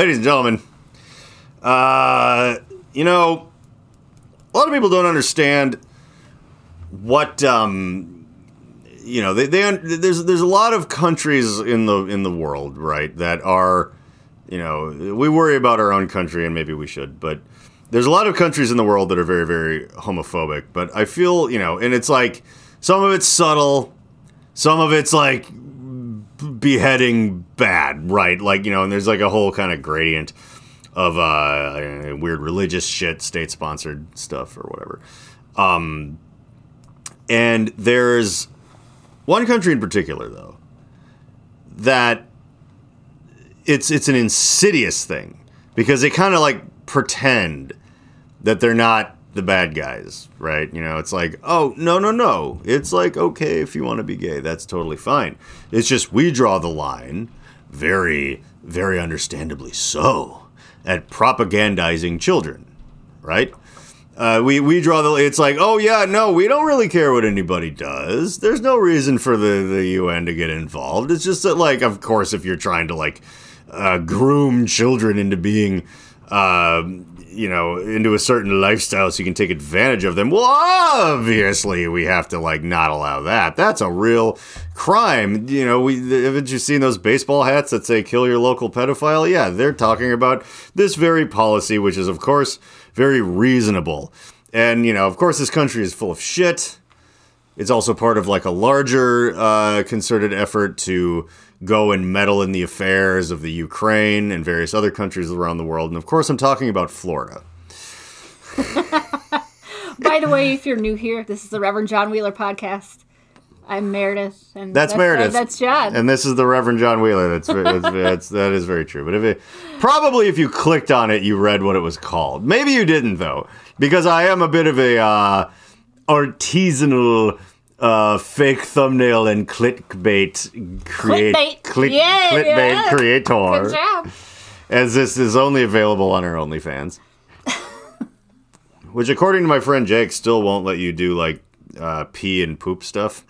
ladies and gentlemen, uh, you know, a lot of people don't understand what um, you know. They, they there's there's a lot of countries in the in the world, right, that are you know we worry about our own country and maybe we should, but there's a lot of countries in the world that are very very homophobic. But I feel you know, and it's like some of it's subtle, some of it's like beheading bad, right? Like, you know, and there's like a whole kind of gradient of uh, weird religious shit, state sponsored stuff or whatever. Um, and there's one country in particular, though, that it's it's an insidious thing because they kind of like pretend that they're not the bad guys, right? You know, it's like, oh, no, no, no. It's like, okay, if you want to be gay, that's totally fine. It's just we draw the line, very, very understandably so, at propagandizing children, right? Uh, we, we draw the it's like oh yeah no we don't really care what anybody does there's no reason for the, the UN to get involved it's just that like of course if you're trying to like uh, groom children into being uh, you know, into a certain lifestyle so you can take advantage of them. Well, obviously we have to like not allow that. That's a real crime. You know, we haven't you seen those baseball hats that say kill your local pedophile? Yeah, they're talking about this very policy, which is of course very reasonable. And, you know, of course this country is full of shit. It's also part of like a larger uh, concerted effort to go and meddle in the affairs of the Ukraine and various other countries around the world. And of course, I'm talking about Florida. By the way, if you're new here, this is the Reverend John Wheeler podcast. I'm Meredith, and that's, that's Meredith. Uh, that's John, and this is the Reverend John Wheeler. That's, that's, that's that is very true. But if it probably if you clicked on it, you read what it was called. Maybe you didn't though, because I am a bit of a uh, artisanal uh, fake thumbnail and clickbait create clickbait, click, yeah, clickbait yeah. creator. Good job. As this is only available on our OnlyFans, which according to my friend Jake still won't let you do like uh, pee and poop stuff.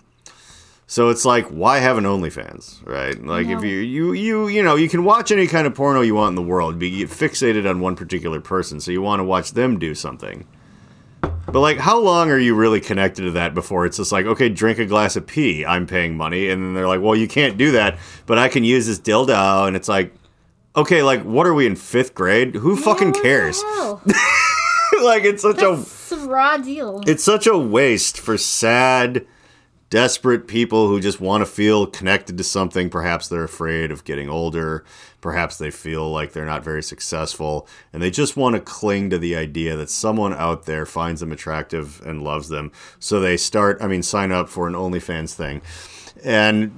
So it's like, why have an OnlyFans, right? Like, if you you you you know, you can watch any kind of porno you want in the world, but you get fixated on one particular person, so you want to watch them do something. But like, how long are you really connected to that before it's just like, okay, drink a glass of pee, I'm paying money, and then they're like, well, you can't do that, but I can use this dildo, and it's like, okay, like, what are we in fifth grade? Who Yeah, fucking cares? like, it's such That's a raw deal. it's such a waste for sad, desperate people who just want to feel connected to something. Perhaps they're afraid of getting older. Perhaps they feel like they're not very successful. And they just want to cling to the idea that someone out there finds them attractive and loves them. So they start, I mean, sign up for an OnlyFans thing. And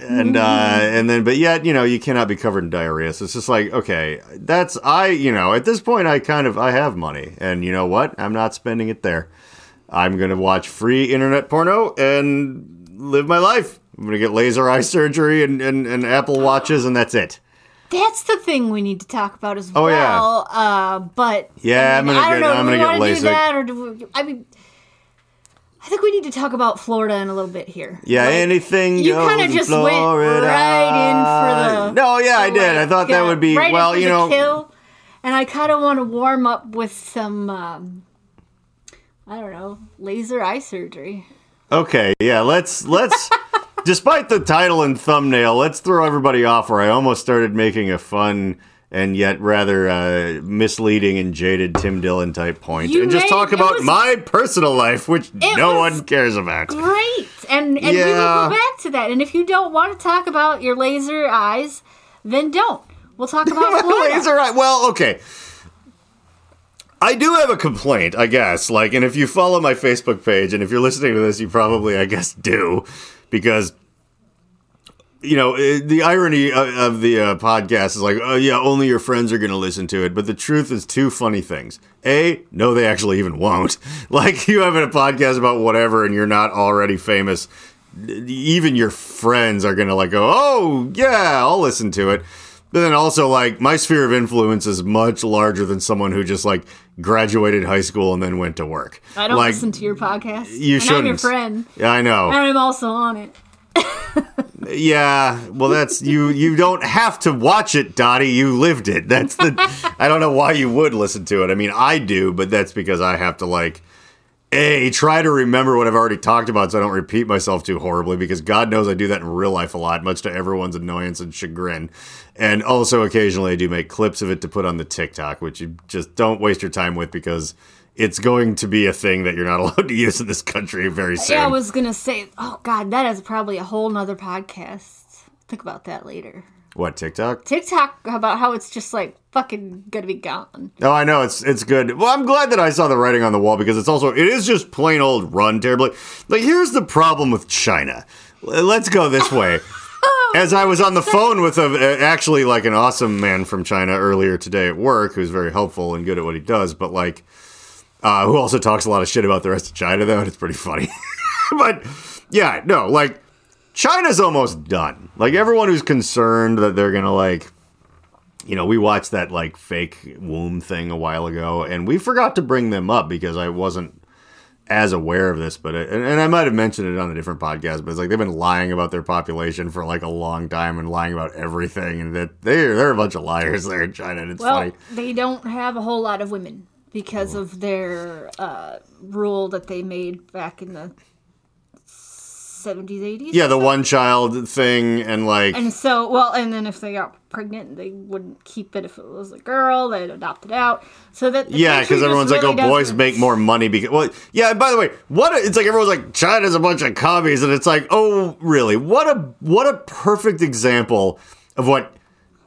and uh, and then, but yet, you know, you cannot be covered in diarrhea. So it's just like, okay, that's I, you know, at this point, I kind of I have money, and you know what? I'm not spending it there. I'm gonna watch free internet porno and live my life. I'm gonna get laser eye surgery and, and, and Apple watches, and that's it. That's the thing we need to talk about as Oh, yeah. well. Uh, but Yeah, I I'm mean, gonna I don't get- know. I'm do we gonna get wanna do that, or do we, I mean, I think we need to talk about Florida in a little bit here. Yeah, Like, anything you kinda in just went right in for the- No, yeah, I did. I thought that would be right well, you know. kill, and I kind of want to warm up with some. Um, I don't know, laser eye surgery. Okay, yeah, let's let's. despite the title and thumbnail, let's throw everybody off. Where I almost started making a fun and yet rather uh, misleading and jaded Tim Dillon type point, You and just made- talk it about was- my personal life, which no was one cares about. Great, and and we will Yeah. go back to that. And if you don't want to talk about your laser eyes, then don't. We'll talk about Florida. Laser eye. Well, okay. I do have a complaint, I guess. Like, and if you follow my Facebook page, and if you're listening to this, you probably, I guess, do, because you know the irony of, the uh, podcast is like, oh yeah, only your friends are going to listen to it. But the truth is two funny things. A, no, they actually even won't. Like, you have a podcast about whatever, and you're not already famous. Even your friends are going to like go, oh yeah, I'll listen to it. But then also, like, my sphere of influence is much larger than someone who just like graduated high school and then went to work. I don't like, listen to your podcast. You and shouldn't. I'm your friend, Yeah, I know. and I'm also on it. Yeah, well, that's you. You don't have to watch it, Dottie. You lived it. That's the. I don't know why you would listen to it. I mean, I do, but that's because I have to like, a try to remember what I've already talked about, so I don't repeat myself too horribly. Because God knows I do that in real life a lot, much to everyone's annoyance and chagrin. And also, occasionally, I do make clips of it to put on the TikTok, which you just don't waste your time with because it's going to be a thing that you're not allowed to use in this country very soon. Yeah, I was gonna say, oh god, that is probably a whole nother podcast. Think about that later. what TikTok? TikTok about how it's just like fucking gonna be gone. Oh, I know it's it's good. Well, I'm glad that I saw the writing on the wall because it's also it is just plain old run terribly. Like here's the problem with China. Let's go this way. As I was on the phone with a actually like an awesome man from China earlier today at work, who's very helpful and good at what he does, but like uh, who also talks a lot of shit about the rest of China though, and it's pretty funny. but yeah, no, like China's almost done. Like everyone who's concerned that they're gonna like you know, we watched that like fake womb thing a while ago, and we forgot to bring them up because I wasn't as aware of this. But it, and, and I might have mentioned it on a different podcast. But it's like they've been lying about their population for like a long time and lying about everything, and that they're they're a bunch of liars there in China. And it's Well, funny. they don't have a whole lot of women because of their uh, rule that they made back in the seventies, eighties. Yeah, the one child thing, and like And so, well, and then if they got pregnant, they wouldn't keep it if it was a girl. They'd adopt it out. So that Yeah, because everyone's like, "Oh, boys doesn't- make more money." Because well, yeah. By the way, what a, it's like everyone's like, "China's a bunch of commies," and it's like, "Oh, really? What a what a perfect example of what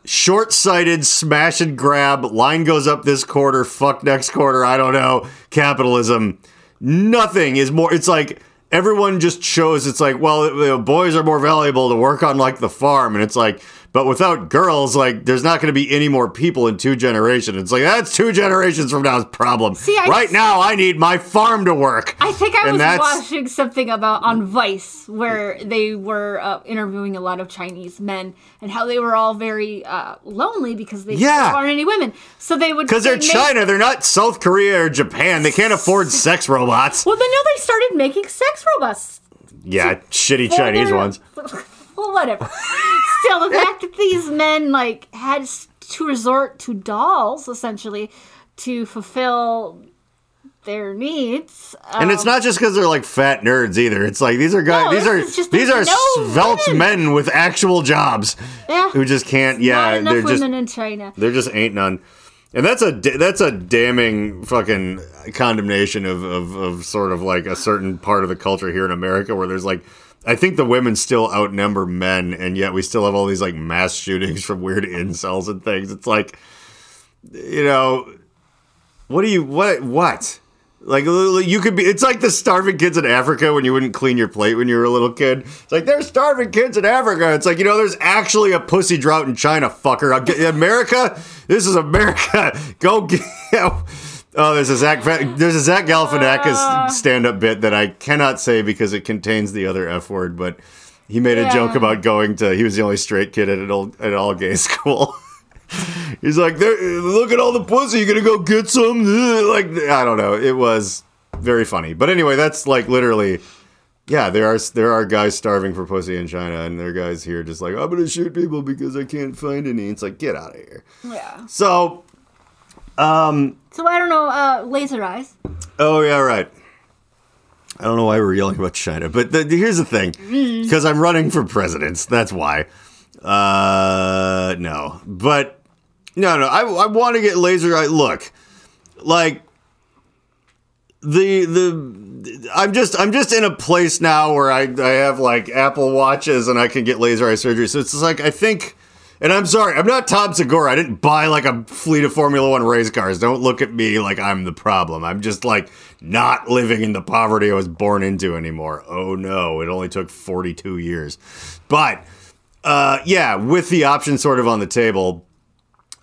short-sighted smash and grab line goes up this quarter, fuck next quarter. I don't know capitalism. Nothing is more. It's like." Everyone just shows it's like, well, boys are more valuable to work on like the farm, and it's like, but without girls, like, there's not going to be any more people in two generations. It's like that's two generations from now's problem. See, I- right now, I need my farm to work. I think I And was that's- watching something about on Vice where they were uh, interviewing a lot of Chinese men and how they were all very uh, lonely because they Yeah. there aren't any women. So they would Because they're make- China, they're not South Korea or Japan. They can't afford sex robots. Well, then now they started making sex robots. Yeah, shitty Chinese ones. Well, whatever. Still, the fact that these men like had to resort to dolls essentially to fulfill their needs. And it's um, not just because they're like fat nerds either. It's like these are guys. No, these are just these are no svelte women. men with actual jobs yeah, who just can't. not Yeah, they're just women in China. There just ain't none. And that's a that's a damning fucking condemnation of, of, of sort of like a certain part of the culture here in America where there's like I think the women still outnumber men and yet we still have all these like mass shootings from weird incels and things. It's like you know what do you what what like you could be it's like the starving kids in Africa when you wouldn't clean your plate when you were a little kid. It's like there's starving kids in Africa. It's like, you know, there's actually a pussy drought in China, fucker. America, this is America. Go get Oh, there's a Zach there's a Zach Galifianakis ah. stand-up bit that I cannot say because it contains the other F word, but he made a joke about going to he was the only straight kid at an old at all gay school. He's like, look at all the pussy. You gonna go get some? Like, I don't know. It was very funny. But anyway, that's like literally, yeah. There are there are guys starving for pussy in China, and there are guys here just like, I'm gonna shoot people because I can't find any. It's like, get out of here. Yeah. So, um, So I don't know. Uh, laser eyes. oh yeah, right. I don't know why we're yelling about China, but the, here's the thing: because I'm running for president, that's why. Uh, no, but no, no. I I want to get laser eye. Look, like the the I'm just I'm just in a place now where I I have like Apple watches and I can get laser eye surgery. So it's just like I think. And I'm sorry, I'm not Tom Segura. I didn't buy like a fleet of Formula One race cars. Don't look at me like I'm the problem. I'm just like not living in the poverty I was born into anymore. Oh no, it only took 42 years. But uh, yeah, with the option sort of on the table,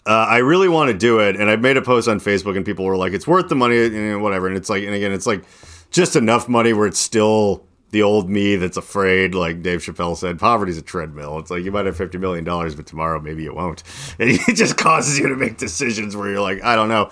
uh, I really want to do it, and I made a post on Facebook, and people were like, "It's worth the money, and whatever." And it's like, and again, it's like just enough money where it's still the old me that's afraid. Like Dave Chappelle said, poverty's a treadmill. It's like you might have fifty million dollars, but tomorrow maybe it won't, and it just causes you to make decisions where you're like, I don't know.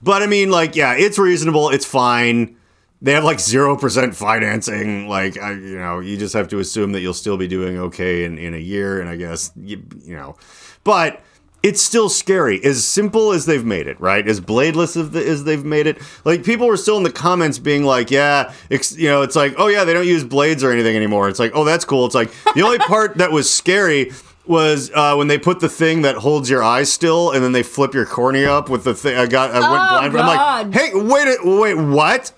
But I mean, like, yeah, it's reasonable. It's fine. they have like zero percent financing. Like I, you know, you just have to assume that you'll still be doing okay in in a year. And I guess you, you know, but it's still scary. As simple as they've made it, right? As bladeless as, the, as they've made it. Like people were still in the comments being like, "Yeah, you know, it's like, oh yeah, they don't use blades or anything anymore." It's like, oh, that's cool. It's like the only part that was scary was uh, when they put the thing that holds your eyes still, and then they flip your cornea up with the thing. I got, I went Oh, blind. I'm like, hey, wait, wait, what?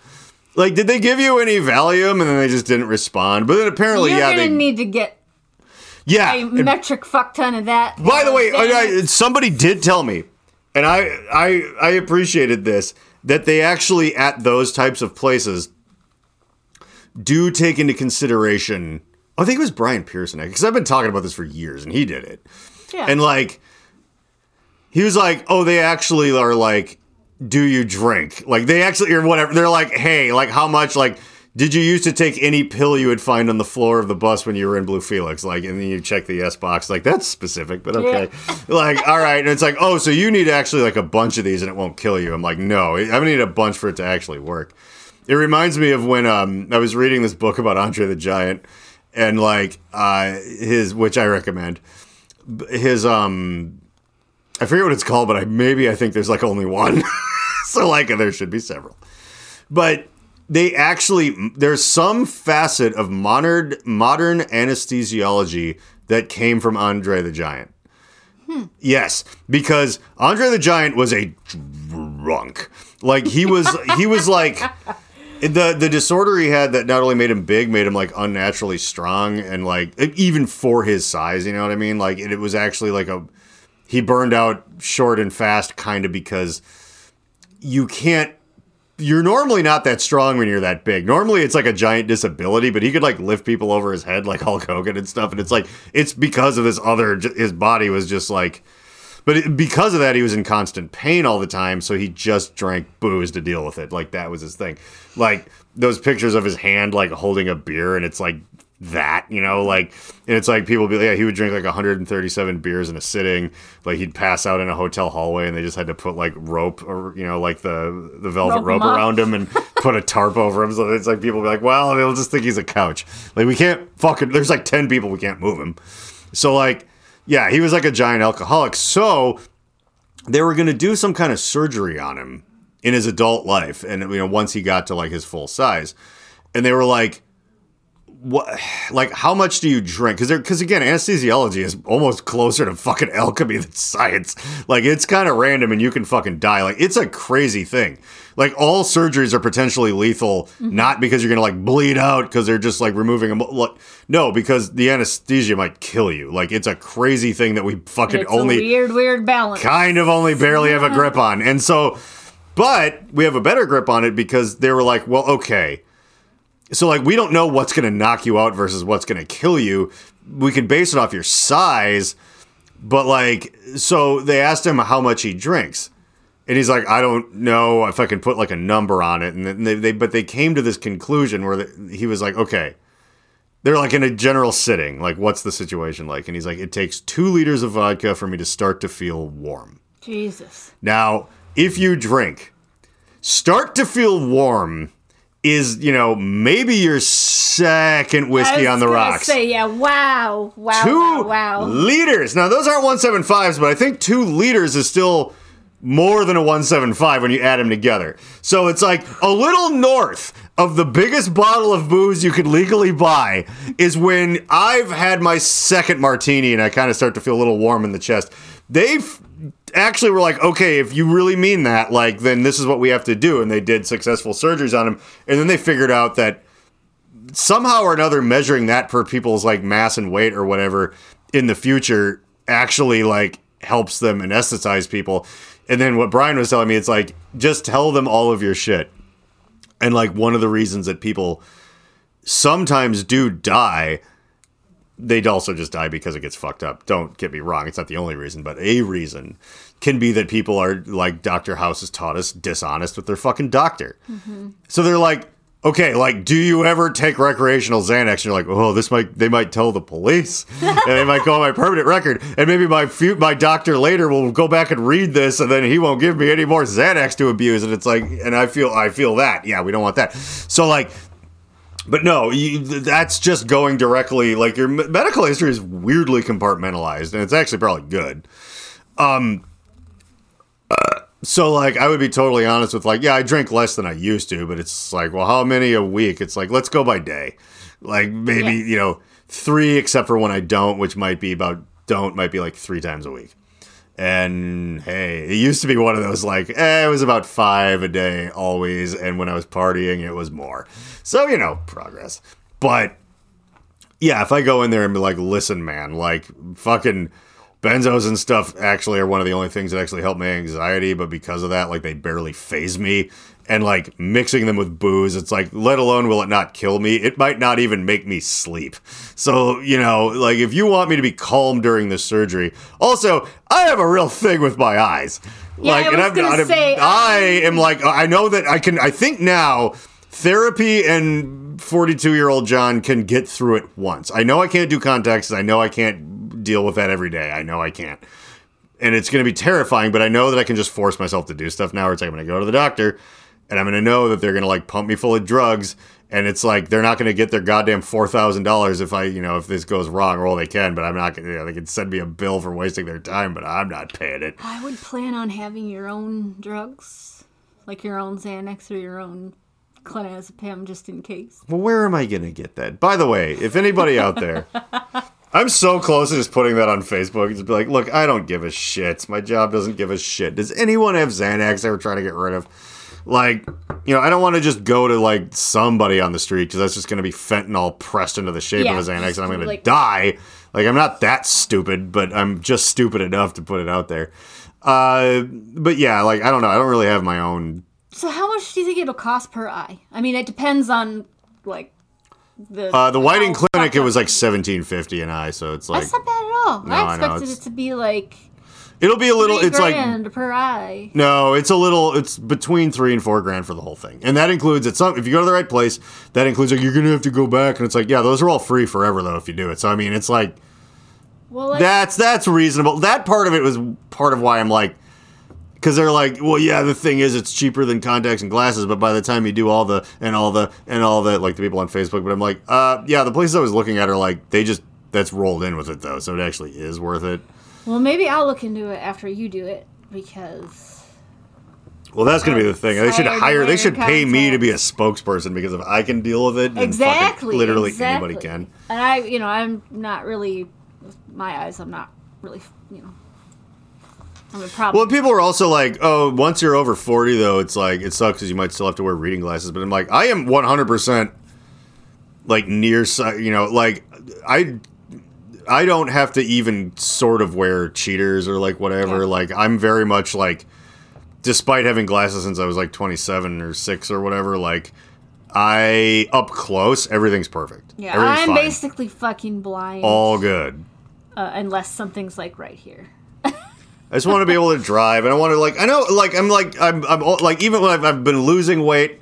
Like, did they give you any Valium, and then they just didn't respond? But then apparently, You're yeah, they, need to get yeah. a metric fuck ton of that. by the way, I- I- somebody did tell me, and I, I I appreciated this that they actually at those types of places do take into consideration. I think it was Brian Pearson because I've been talking about this for years, and he did it. yeah. And like, he was like, "Oh, they actually are like, do you drink? Like, they actually or whatever. They're like, hey, like, how much? Like, did you used to take any pill you would find on the floor of the bus when you were in Blue Felix? Like, and then you check the yes box. Like, that's specific, but okay. Like, all right. And it's like, oh, so you need actually like a bunch of these, and it won't kill you. I'm like, no, I need a bunch for it to actually work. It reminds me of when um, I was reading this book about Andre the Giant, and like uh, his, which I recommend his um I forget what it's called, but I maybe I think there's like only one. so like there should be several. But they actually there's some facet of modern modern anesthesiology that came from Andre the Giant. Hmm. Yes, because Andre the Giant was a drunk. Like he was he was like the the disorder he had that not only made him big, made him like unnaturally strong and like even for his size, you know what I mean? Like it, it was actually like a he burned out short and fast kind of because you can't you're normally not that strong when you're that big. Normally it's like a giant disability, but he could like lift people over his head like Hulk Hogan and stuff and it's like it's because of this other his body was just like but it, because of that, he was in constant pain all the time, so he just drank booze to deal with it. Like that was his thing. Like those pictures of his hand, like holding a beer, and it's like that, you know, like, and it's like people be like, yeah, he would drink like 137 beers in a sitting. Like he'd pass out in a hotel hallway, and they just had to put like rope or you know, like the the velvet Rope rope around him and put a tarp over him. So it's like people be like, well, they'll just think he's a couch. Like we can't fucking. There's like 10 people, we can't move him. So like, yeah, he was like a giant alcoholic. So they were going to do some kind of surgery on him in his adult life and you know once he got to like his full size and they were like what like how much do you drink because they're because again anesthesiology is almost closer to fucking alchemy than science like it's kind of random and you can fucking die like it's a crazy thing like all surgeries are potentially lethal mm-hmm. not because you're gonna like bleed out because they're just like removing a like, no because the anesthesia might kill you like it's a crazy thing that we fucking it's only weird, weird balance. kind of only barely have a grip on. And so, but we have a better grip on it because they were like, well, okay. So, like, we don't know what's going to knock you out versus what's going to kill you. We can base it off your size, but like, so they asked him how much he drinks. And he's like, I don't know if I can put like a number on it. And they, they but they came to this conclusion where the, he was like, okay, they're like in a general sitting. Like, what's the situation like? And he's like, it takes two liters of vodka for me to start to feel warm. Jesus. Now, if you drink, start to feel warm is, you know, maybe your second whiskey on the rocks. Say yeah. Wow. Wow. two wow. Wow. liters. Now, those aren't 175s, but I think two liters is still more than a 175 when you add them together. So it's like a little north of the biggest bottle of booze you could legally buy is when I've had my second martini and I kind of start to feel a little warm in the chest. They've actually we were like, okay, if you really mean that, like, then this is what we have to do. And they did successful surgeries on him. And then they figured out that somehow or another measuring that per people's like mass and weight or whatever in the future actually like helps them anesthetize people. And then what Brian was telling me, it's like just tell them all of your shit. And like one of the reasons that people sometimes do die, they'd also just die because it gets fucked up. Don't get me wrong, it's not the only reason, but a reason can be that people are like Dr. House has taught us dishonest with their fucking doctor. Mm-hmm. So they're like, okay, like, do you ever take recreational Xanax? And you're like, oh, this might they might tell the police, and they might call my permanent record, and maybe my my doctor later will go back and read this, and then he won't give me any more Xanax to abuse. And it's like, and I feel I feel that, yeah, we don't want that. So like. But no, you, that's just going directly. Like your medical history is weirdly compartmentalized, and it's actually probably good. Um, so like I would be totally honest with like yeah I drink less than I used to but it's like well how many a week it's like let's go by day like maybe Yeah. you know three except for when I don't which might be about don't might be like three times a week and hey it used to be one of those like eh, it was about five a day always and when I was partying it was more so you know progress but yeah, if I go in there and be like, listen, man, like fucking benzos and stuff actually are one of the only things that actually help my anxiety, but because of that, like they barely faze me. And like mixing them with booze, it's like, let alone will it not kill me, it might not even make me sleep. So, you know, like if you want me to be calm during the surgery, also, I have a real thing with my eyes. Yeah, I was gonna I'm- say, um, I am like, I know that I can, I think now therapy and 42 year old John can get through it once. I know I can't do contacts. I know I can't deal with that every day. I know I can't. And it's going to be terrifying, but I know that I can just force myself to do stuff now. Where it's like I'm going to go to the doctor and I'm going to know that they're going to like pump me full of drugs. And it's like they're not going to get their goddamn four thousand dollars if I, you know, if this goes wrong. Or well, they can, but I'm not going. You know, they can send me a bill for wasting their time, but I'm not paying it. I would plan on having your own drugs, like your own Xanax or your own clonazepam, just in case. Well, where am I going to get that? By the way, if anybody out there, I'm so close to just putting that on Facebook. Just be like, look, I don't give a shit. My job doesn't give a shit. Does anyone have Xanax they were trying to get rid of? Like, you know, I don't want to just go to like somebody on the street because that's just going to be fentanyl pressed into the shape Yeah. of a Xanax and I'm going to die. Like, I'm not that stupid, but I'm just stupid enough to put it out there. Uh, but yeah, like, I don't know. I don't really have my own So, how much do you think it'll cost per eye? I mean, it depends on like the Uh, the Whiting Clinic, it was like seventeen fifty an eye, so it's like That's not bad at all. No, I I expected it's- it to be like it'll be a little. three It's like grand per eye. no, it's a little. It's between three and four grand for the whole thing, and that includes it's some. If you go to the right place, that includes like you're gonna have to go back, and it's like yeah, those are all free forever though if you do it. So I mean, it's like Well, like, that's that's reasonable. That part of it was part of why I'm like. Because they're like, well, yeah. The thing is, it's cheaper than contacts and glasses, but by the time you do all the and all the and all the like the people on Facebook, but I'm like, uh, yeah. The places I was looking at are like they just that's rolled in with it though, so it actually is worth it. Well, maybe I'll look into it after you do it because Well, that's going to be the thing. They should hire. They should pay me to be a spokesperson because if I can deal with it, then fucking exactly, literally exactly. anybody can. And I, you know, I'm not really with my eyes. I'm not really, you know, I'm a problem. Well, people are also like, oh, once you're over forty, though, it's like it sucks because you might still have to wear reading glasses. But I'm like, I am 100 percent like near, sight. you know, like I. I don't have to even sort of wear cheaters or like whatever. Yeah. Like I'm very much like, despite having glasses since I was like 27 or six or whatever. Like I up close, everything's perfect. yeah, Everything's I'm fine. basically fucking blind. all good. uh, unless something's like right here. I just want to be able to drive, and I want to like I know like I'm like I'm I'm all- like even when I've, I've been losing weight,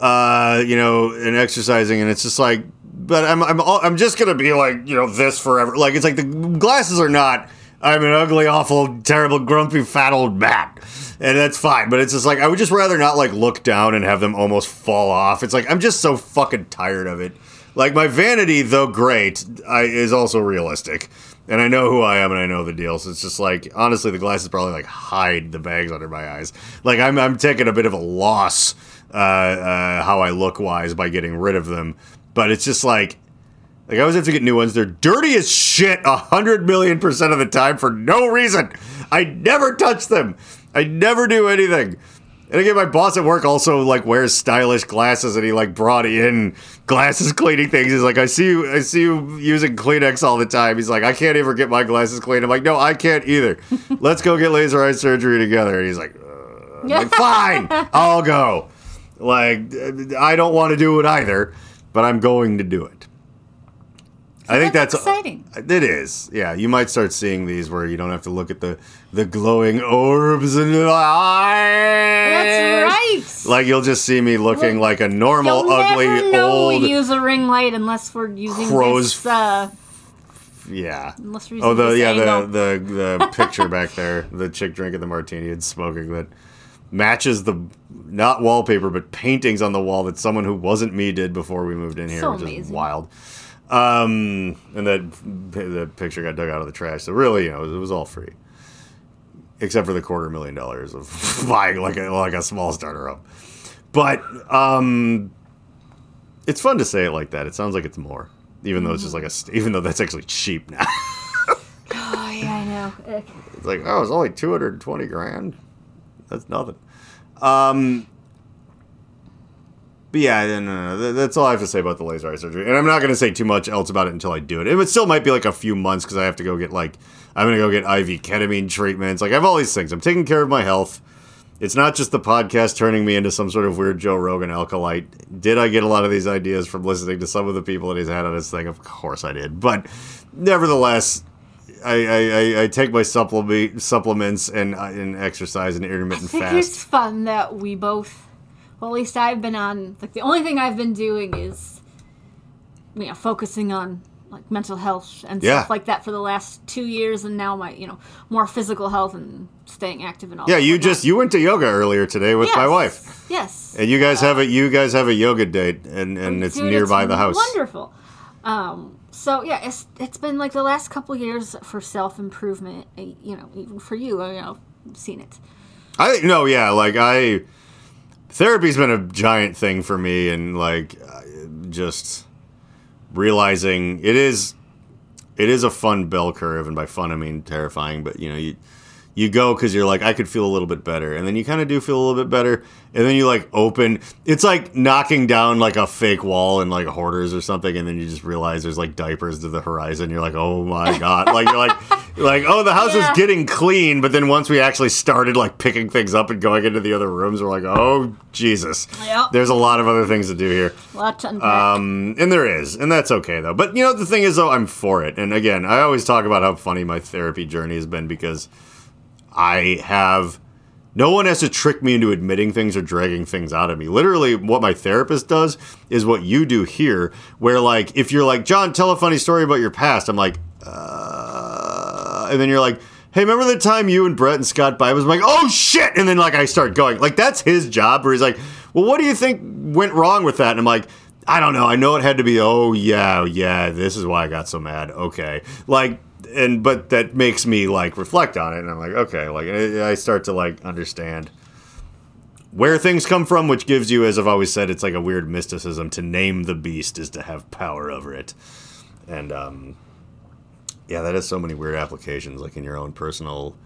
uh, you know, and exercising, and it's just like, but I'm I'm I'm just gonna be like you know this forever. Like it's like the glasses are not. I'm an ugly, awful, terrible, grumpy, fat old man, and that's fine. But it's just like I would just rather not like look down and have them almost fall off. It's like I'm just so fucking tired of it. Like my vanity, though great, I, is also realistic, and I know who I am and I know the deal. So it's just like honestly, the glasses probably like hide the bags under my eyes. Like I'm I'm taking a bit of a loss uh, uh, how I look wise by getting rid of them, but it's just like like I always have to get new ones. They're dirty as shit a hundred million percent of the time for no reason. I never touch them. I never do anything. And again, my boss at work also like wears stylish glasses, and he like brought in glasses cleaning things. He's like, I see you, I see you using Kleenex all the time. He's like, I can't ever get my glasses clean. I'm like, no, I can't either. Let's go get laser eye surgery together. And he's like, uh, like, fine, I'll go. Like, I don't want to do it either, but I'm going to do it. I think that's, That's exciting. It is. Yeah, you might start seeing these where you don't have to look at the the glowing orbs in the eyes. That's right. Like you'll just see me looking like a normal, ugly, old. we use a ring light unless we're using Crow's this. Uh, yeah. unless we're using Oh, the yeah, the, the the picture back there, the chick drinking the martini and smoking that matches the not wallpaper but paintings on the wall that someone who wasn't me did before we moved in here, So which is amazing. wild. Um, and that the picture got dug out of the trash. So really, you know, it was all free, except for the quarter million dollars of buying like a like a small starter up. But um, it's fun to say it like that. It sounds like it's more, even though it's just like a even though that's actually cheap now. oh yeah, I know. It's like, oh, it's only 220 grand. That's nothing. Um, but yeah, no, no, no, that's all I have to say about the laser eye surgery. And I'm not going to say too much else about it until I do it. It still might be like a few months because I have to go get like, I'm going to go get IV ketamine treatments. Like, I have all these things. I'm taking care of my health. It's not just the podcast turning me into some sort of weird Joe Rogan alkalite. Did I get a lot of these ideas from listening to some of the people that he's had on his thing? Of course I did. But nevertheless, I, I, I, take my supplement supplements and uh, and exercise and intermittent I think it's fun that we both. Well, at least I've been on. Like the only thing I've been doing is, you know, focusing on like mental health and Yeah. stuff like that for the last two years, and now my you know more physical health and staying active and all. Yeah, you whatnot. just you went to yoga earlier today with my wife, Yes. and you guys have a you guys have a yoga date, and and it's nearby the house. Wonderful. Um, so yeah, it's it's been like the last couple years for self improvement. Eh, you know, even for you, you know, I've seen it. I no, yeah, like I therapy's been a giant thing for me, and like just realizing it is it is a fun bell curve, and by fun I mean terrifying. But you know, you you go because you're like I could feel a little bit better, and then you kind of do feel a little bit better, and then you like open. It's like knocking down like a fake wall in like Hoarders or something, and then you just realize there's like diapers to the horizon. You're like, oh my god, like you're like. Like oh the house Yeah. is getting clean, but then once we actually started like picking things up and going into the other rooms, we're like, oh Jesus, Yep. there's a lot of other things to do here. A lot to unpack. Um, and there is, and that's okay though. But you know, the thing is though, I'm for it. And again, I always talk about how funny my therapy journey has been because I have no one has to trick me into admitting things or dragging things out of me. Literally, what my therapist does is what you do here, where like if you're like, John, tell a funny story about your past, I'm like, uh, and then you're like, hey, remember the time you and Brett and Scott By was I'm like, oh shit, and then like I start going, like that's his job, where he's like, well, what do you think went wrong with that? And I'm like. I don't know. I know it had to be. Oh yeah, yeah. This is why I got so mad. Okay, like, and but that makes me like reflect on it, and I'm like, okay, like I start to like understand where things come from, which gives you, as I've always said, it's like a weird mysticism. To name the beast is to have power over it, and um, yeah, that has so many weird applications, like in your own personal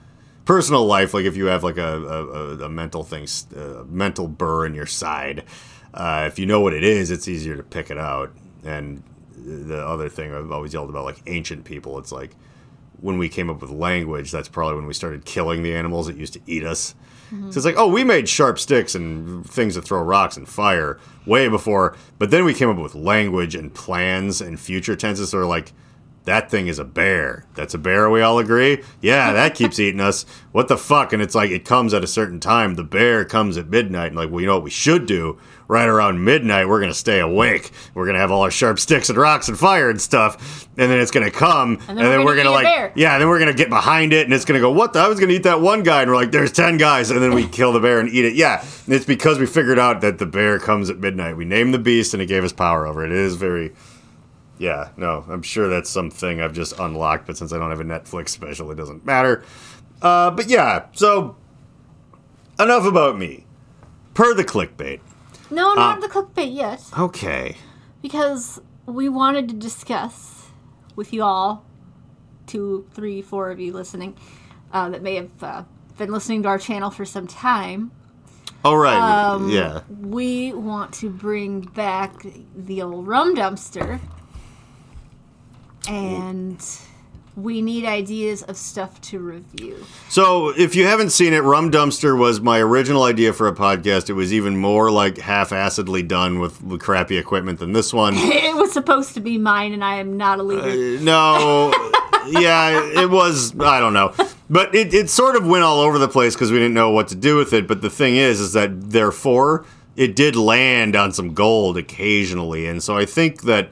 personal life. Like if you have like a a, a, mental thing, a mental burr in your side, uh, if you know what it is, it's easier to pick it out. And the other thing I've always yelled about, like ancient people, it's like when we came up with language, that's probably when we started killing the animals that used to eat us. So it's like, oh, we made sharp sticks and things that throw rocks and fire way before, but then we came up with language and plans and future tenses. So we're like, that thing is a bear. That's a bear, we all agree? Yeah, that keeps eating us. What the fuck? And it's like, it comes at a certain time. The bear comes at midnight. And like, well, you know what we should do? Right around midnight, we're going to stay awake. We're going to have all our sharp sticks and rocks and fire and stuff. And then it's going to come. And then we're gonna gonna eat a like, bear. yeah, and then we're going to get behind it. And it's going to go, what? The? I was going to eat that one guy. And we're like, there's 10 guys. And then we kill the bear and eat it. Yeah. And it's because we figured out that the bear comes at midnight. We named the beast and it gave us power over it. It is very. Yeah, no, I'm sure that's something I've just unlocked, but since I don't have a Netflix special, it doesn't matter. Uh, but yeah, so enough about me. Per the clickbait. No, uh, not the clickbait yet, Okay. because we wanted to discuss with you all, two, three, four of you listening, uh, that may have uh, been listening to our channel for some time. All right. Um, yeah. We want to bring back the old rum dumpster. And we need ideas of stuff to review. So, if you haven't seen it, Rum Dumpster was my original idea for a podcast. It was even more like half-assedly done with, with crappy equipment than this one. It was supposed to be mine, and I am not a uh, leader. no, yeah, it was. I don't know, but it, it sort of went all over the place because we didn't know what to do with it. But the thing is, is that therefore it did land on some gold occasionally, and so I think that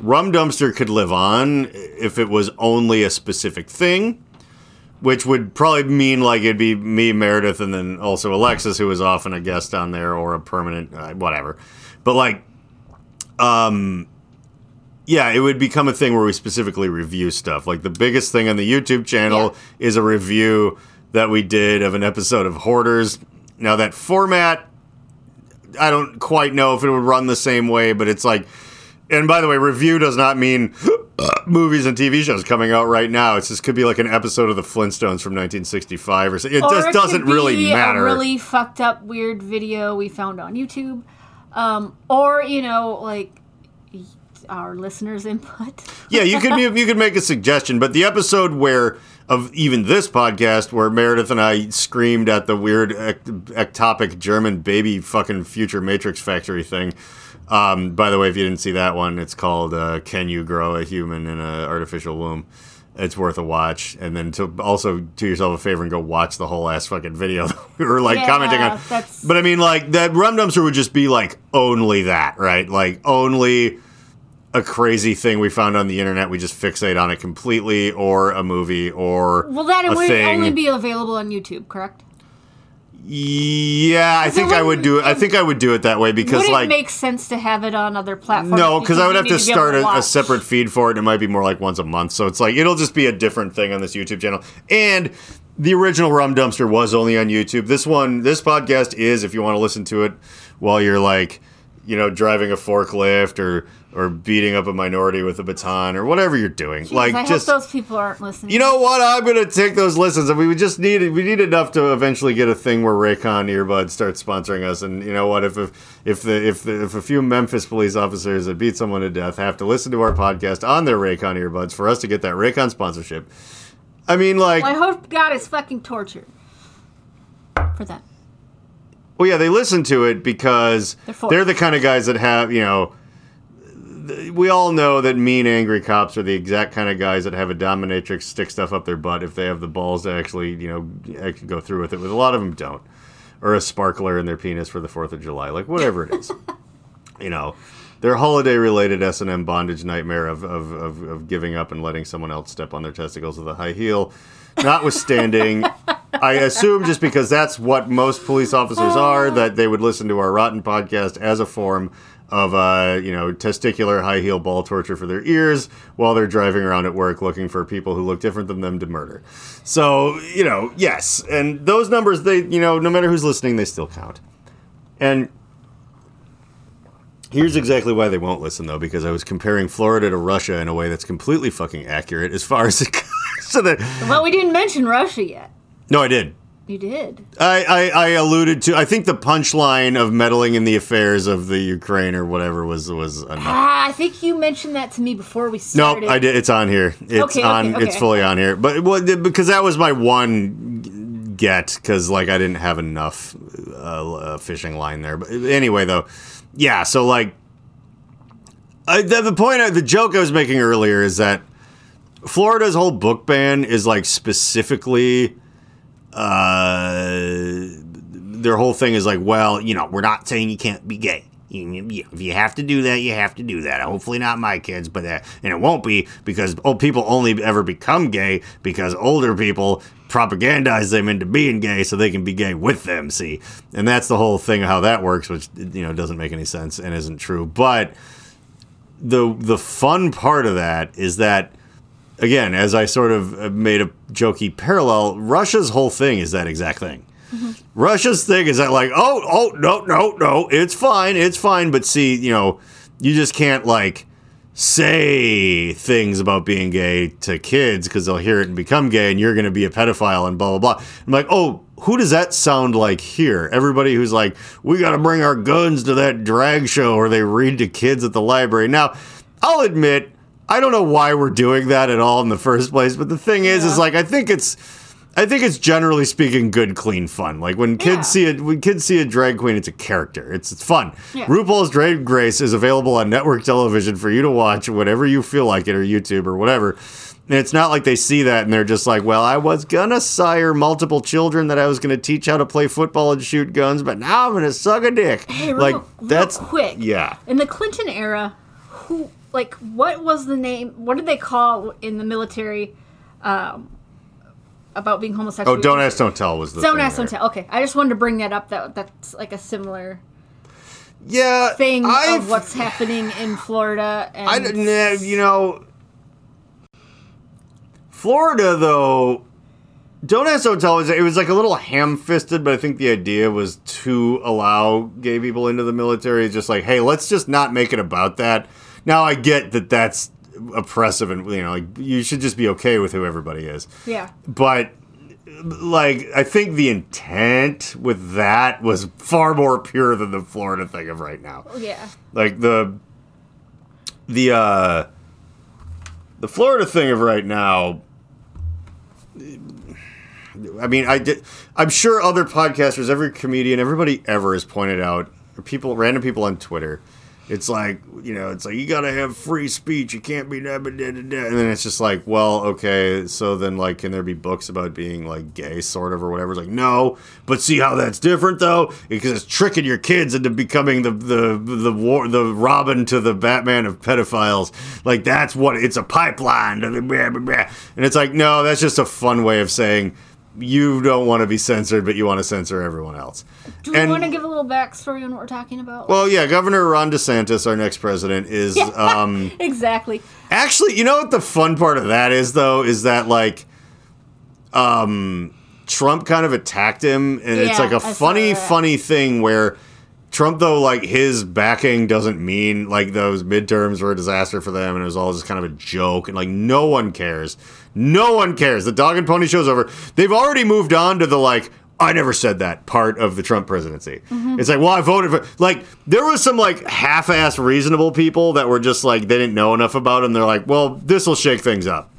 Rum Dumpster could live on if it was only a specific thing. Which would probably mean like it'd be me, Meredith, and then also Alexis, who was often a guest on there or a permanent, uh, whatever. But like, um, yeah, it would become a thing where we specifically review stuff. Like the biggest thing on the YouTube channel is a review that we did of an episode of Hoarders. Now that format, I don't quite know if it would run the same way, but it's like, and by the way, review does not mean movies and TV shows coming out right now. It's just could be like an episode of the Flintstones from 1965 or something. It Or just it doesn't could really be matter. A really fucked up, weird video we found on YouTube, um, or you know, like our listeners' input. yeah, you could you could make a suggestion, but the episode where of even this podcast where Meredith and I screamed at the weird ect- ectopic German baby fucking future Matrix factory thing. Um, by the way, if you didn't see that one, it's called uh, "Can You Grow a Human in an Artificial Womb." It's worth a watch, and then to also do yourself a favor and go watch the whole ass fucking video that we were like Yeah, commenting on. that's- But I mean, like that rum dumpster would just be like only that, right? Like only a crazy thing we found on the internet. We just fixate on it completely, or a movie, or Well, that would thing. only be available on YouTube, correct? Yeah, I think I would do it. I think I would do it that way because, like, it make sense to have it on other platforms? no, because I would have to able start a, a separate feed for it. and It might be more like once a month, so it's like it'll just be a different thing on this YouTube channel. And the original Rum Dumpster was only on YouTube. This one, this podcast is if you want to listen to it while you're like, you know, driving a forklift or or beating up a minority with a baton or whatever you're doing. Jeez, like I just hope those people aren't listening. you know what? I'm gonna take those listens, and we just need we need enough to eventually get a thing where Raycon earbuds start sponsoring us. And you know what? If if if the if the, if a few Memphis police officers that beat someone to death have to listen to our podcast on their Raycon earbuds for us to get that Raycon sponsorship, I mean, like, Well, I hope God is fucking tortured for that. well, yeah, they listen to it because They're they're the kind of guys that have you know. We all know that mean, angry cops are the exact kind of guys that have a dominatrix stick stuff up their butt if they have the balls to actually, you know, go through with it. But a lot of them don't, or a sparkler in their penis for the Fourth of July, like whatever it is. you know, their holiday-related S and M bondage nightmare of, of, of, of giving up and letting someone else step on their testicles with a high heel. Notwithstanding, I assume just because that's what most police officers are, that they would listen to our Rotten podcast as a form of, uh, you know, testicular high heel ball torture for their ears while they're driving around at work looking for people who look different than them to murder. So, you know, yes. And those numbers, they, you know, no matter who's listening, they still count. And Here's exactly why they won't listen, though, because I was comparing Florida to Russia in a way that's completely fucking accurate as far as it goes to the. Well, we didn't mention Russia yet. No, I did. You did. I, I, I alluded to. I think the punchline of meddling in the affairs of the Ukraine or whatever was was enough. Ah, I think you mentioned that to me before we started. No. I did. It's on here. It's Okay, okay, on. It's okay. fully on here. But well, because that was my one get because like I didn't have enough uh, uh, fishing line there. But anyway, though, yeah. So like, I, the, the point, the joke I was making earlier is that Florida's whole book ban is like specifically. Uh, their whole thing is like, well, you know, we're not saying you can't be gay. You, you, if you have to do that, you have to do that. Hopefully, not my kids, but uh, and it won't be because old people only ever become gay because older people propagandize them into being gay so they can be gay with them. See, and that's the whole thing of how that works, which you know doesn't make any sense and isn't true. But the the fun part of that is that again, as I sort of uh, made a jokey parallel, Russia's whole thing is that exact thing. Mm-hmm. Russia's thing is that like, oh, oh, no, no, no, it's fine, it's fine. But see, you know, you just can't like say things about being gay to kids because they'll hear it and become gay, and you're going to be a pedophile and blah blah blah. I'm like, oh, who does that sound like here? Everybody who's like, we got to bring our guns to that drag show, or they read to kids at the library. Now, I'll admit. I don't know why we're doing that at all in the first place, but the thing is, is like I think it's, I think it's generally speaking good, clean fun. Like when kids Yeah. see it, when kids see a drag queen, it's a character. It's it's fun. Yeah. RuPaul's Drag Race is available on network television for you to watch whenever you feel like it, or YouTube or whatever. And it's not like they see that and they're just like, well, I was gonna sire multiple children that I was gonna teach how to play football and shoot guns, but now I'm gonna suck a dick. Hey, real, like real that's quick. Yeah. In the Clinton era, who like what was the name? What did they call in the military um, about being homosexual? Oh, don't ask, don't tell was the Don't ask, don't tell. Okay, I just wanted to bring that up. That that's like a similar Yeah, thing I've, of what's happening in Florida. And I you know, Florida though. Don't ask, don't tell. was- It was like a little ham-fisted, but I think the idea was to allow gay people into the military. Just like, hey, let's just not make it about that. Now I get that that's oppressive, and you know, like you should just be okay with who everybody is. yeah, but like I think the intent with that was far more pure than the Florida thing of right now. yeah, Like the the uh the Florida thing of right now I mean, I did. I'm sure other podcasters, every comedian, everybody ever has pointed out, people, random people on Twitter. It's like you know, it's like you gotta have free speech. You can't be da, da, da, da, and then it's just like, well, okay, so then like, can there be books about being like gay, sort of, or whatever? It's like, no, but see how that's different though, because it's tricking your kids into becoming the the the war the Robin to the Batman of pedophiles. Like that's what it's a pipeline. And it's like, no, that's just a fun way of saying you don't want to be censored, but you want to censor everyone else. Do we And- want to give a little backstory on what we're talking about? Well, yeah, Governor Ron DeSantis, our next president, is um, exactly. actually. You know what the fun part of that is, though, is that like, um, Trump kind of attacked him, and it's like a I funny, funny thing where. Trump, though, like his backing doesn't mean like those midterms were a disaster for them, and it was all just kind of a joke, and like no one cares. No one cares. The dog and pony show's over. They've already moved on to the like, I never said that part of the Trump presidency. Mm-hmm. It's like, well, I voted for like there was some like half-ass reasonable people that were just like they didn't know enough about him. They're like, well, this will shake things up.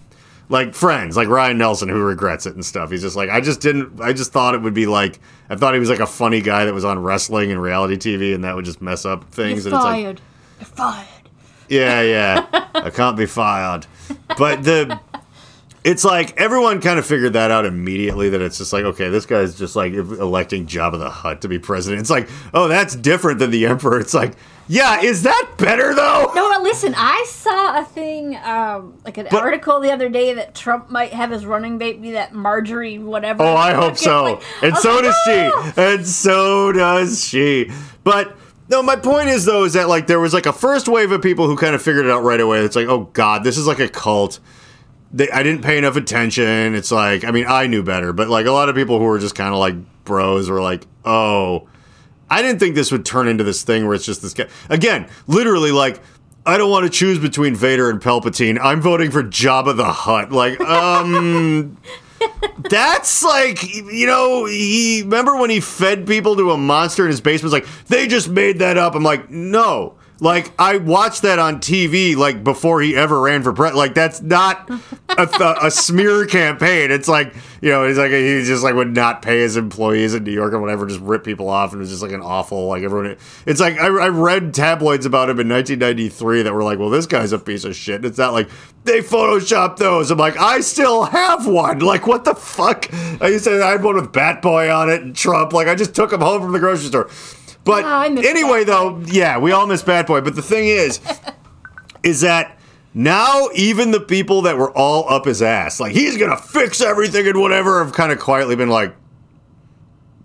Like friends, like Ryan Nelson, who regrets it and stuff. He's just like, I just didn't. I just thought it would be like, I thought he was like a funny guy that was on wrestling and reality TV, and that would just mess up things. You're and it's like, fired. You're fired. yeah, yeah. I can't be fired. But the it's like everyone kind of figured that out immediately that it's just like, okay, this guy's just like electing Jabba the Hutt to be president. It's like, oh, that's different than the emperor. It's like, yeah, is that better though? No, no, listen. I saw a thing, um, like an But- article the other day that Trump might have his running mate be that Marjorie whatever. Oh, I hope so. like- and so like, does "Oh!" she. And so does she. But no, my point is though is that like there was like a first wave of people who kind of figured it out right away. It's like, oh god, this is like a cult. They, I didn't pay enough attention. It's like, I mean, I knew better, but like a lot of people who were just kind of like bros were like, oh, I didn't think this would turn into this thing where it's just this guy. Again, literally, like, I don't want to choose between Vader and Palpatine. I'm voting for Jabba the Hutt. Like, um. That's like you know he remember when he fed people to a monster in his basement. Like they just made that up. I'm like no, like I watched that on TV like before he ever ran for president. Like that's not a, a smear campaign. It's like you know he's like he just like would not pay his employees in New York or whatever, just rip people off, and it was just like an awful like everyone. It's like I, I read tabloids about him in 1993 that were like, well this guy's a piece of shit. It's not like they photoshopped those. I'm like I still have one. Like what the fuck? I used to I had one with Bat Boy on it and Trump. Like I just took him home from the grocery store. But Ah, anyway, though, yeah, we all miss Bat Boy. But the thing is, is that now even the people that were all up his ass, like he's gonna fix everything and whatever, have kind of quietly been like,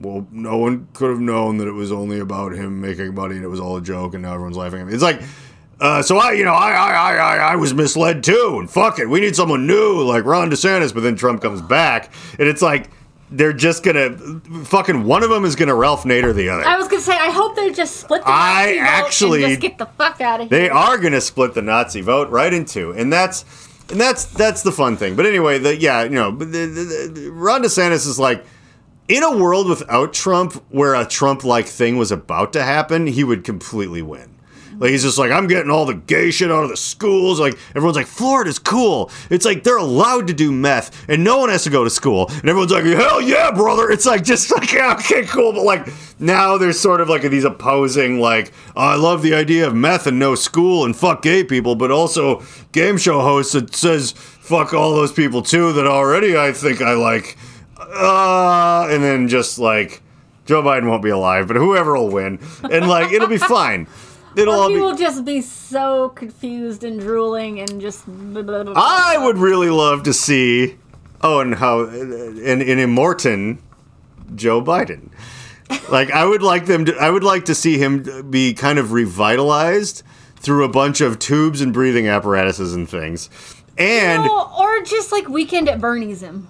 well, no one could have known that it was only about him making money and it was all a joke, and now everyone's laughing at me. It's like. Uh, so I, you know, I, I, I, I, I was misled too, and fuck it, we need someone new like Ron DeSantis. But then Trump comes back, and it's like they're just gonna fucking one of them is gonna Ralph Nader the other. I was gonna say, I hope they just split the I Nazi vote actually- and just get the fuck out of here. They are to split the Nazi vote right in two, and that's and that's that's the fun thing. But anyway, the yeah, you know, but the, the, the, Ron DeSantis is like in a world without Trump, where a Trump-like thing was about to happen, he would completely win. Like he's just like, I'm getting all the gay shit out of the schools. Like everyone's like, Florida's cool. It's like they're allowed to do meth, and no one has to go to school. And everyone's like, Hell yeah, brother. It's like just like, yeah, okay, cool. But like now there's sort of like these opposing, like, oh, I love the idea of meth and no school and fuck gay people, but also game show host that says fuck all those people too that already I think I like. Uh, and then just like Joe Biden won't be alive, but whoever will win, and like it'll be fine. It'll Or all he be. will just be so confused and drooling and just. blah, blah, blah, blah. I would really love to see. Oh, and how in in Immortan, Joe Biden. Like I would like them to. I would like to see him be kind of revitalized through a bunch of tubes and breathing apparatuses and things. And No, or just like Weekend at Bernie's him.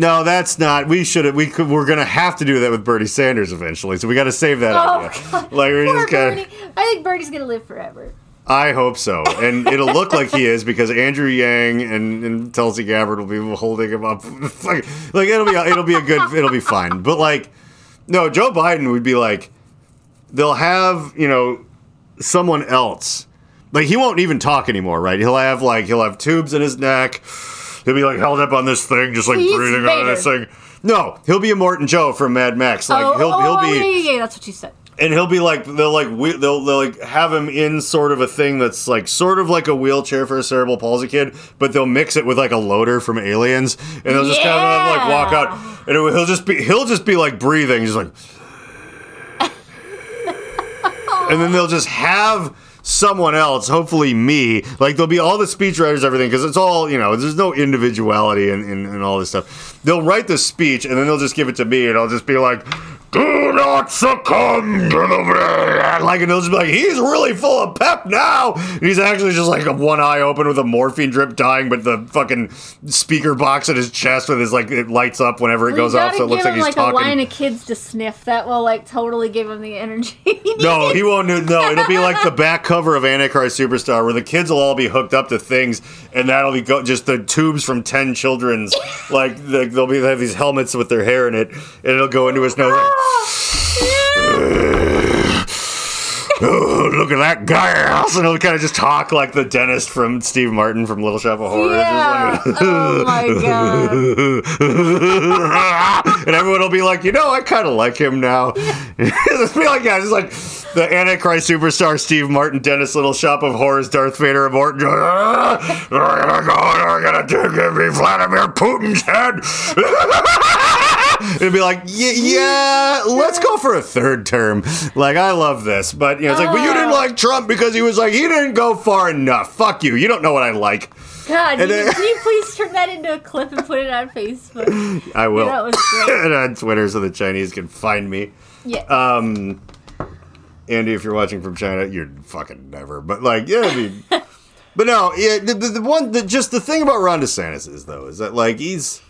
No, that's not. We should. have We could. We're gonna have to do that with Bernie Sanders eventually. So we got to save that Oh, idea. God. Like we're Poor just. Bernie. I think Bernie's gonna live forever. I hope so, and it'll look like he is because Andrew Yang and, and Tulsi Gabbard will be holding him up. like, like it'll be it'll be a good it'll be fine. But like, no, Joe Biden would be like, they'll have you know someone else. Like he won't even talk anymore, right? He'll have like he'll have tubes in his neck. He'll be like held up on this thing, just like He's breathing on this Vader. thing. No, he'll be Immortan Joe from Mad Max. Like oh, he'll oh, he'll be yeah, yeah, yeah, that's what you said. and he'll be like they'll like we, they'll they'll like have him in sort of a thing that's like sort of like a wheelchair for a cerebral palsy kid, but they'll mix it with like a loader from Aliens, and they'll just kind of like walk out, and it, he'll just be he'll just be like breathing, just like, and then they'll just have someone else, hopefully me, like there'll be all the speechwriters, everything, because it's all you know. There's no individuality in, in, in all this stuff. They'll write the speech, and then they'll just give it to me, and I'll just be like. Do not succumb to the like, and they'll just be like, he's really full of pep now. And he's actually just like a one eye open with a morphine drip dying, but the fucking speaker box at his chest with his like it lights up whenever it goes off, so it give looks like he's like talking. a line of kids to sniff. That will like totally give him the energy. he No, he won't. No, it'll be like the back cover of Antichrist Superstar, where the kids will all be hooked up to things, and that'll be go- just the tubes from ten children's. like the, they'll be they have these helmets with their hair in it, and it'll go into his nose. Oh, look at that guy! And he'll kind of just talk like the dentist from Steve Martin from Little Shop of Horrors. Yeah. Like- oh my god. and everyone will be like, you know, I kind of like him now. Just be like, yeah, just like the Antichrist superstar Steve Martin, Dennis Little Shop of Horrors, Darth Vader, and Morton. Ah, We're gonna go we're gonna take every Vladimir Putin's head. It'd be like, yeah, let's go for a third term. Like, I love this, but you know, it's like, but you didn't like Trump because he was like, he didn't go far enough. Fuck you. You don't know what I like. God, And you, can you please turn that into a clip and put it on Facebook? I will. That was great. and on Twitter so the Chinese can find me. Yeah. Um, Andy, if you're watching from China, you're fucking never. But like, yeah, I mean, but no, yeah. The, the, the one, the, just the thing about Ron DeSantis is though, is that like he's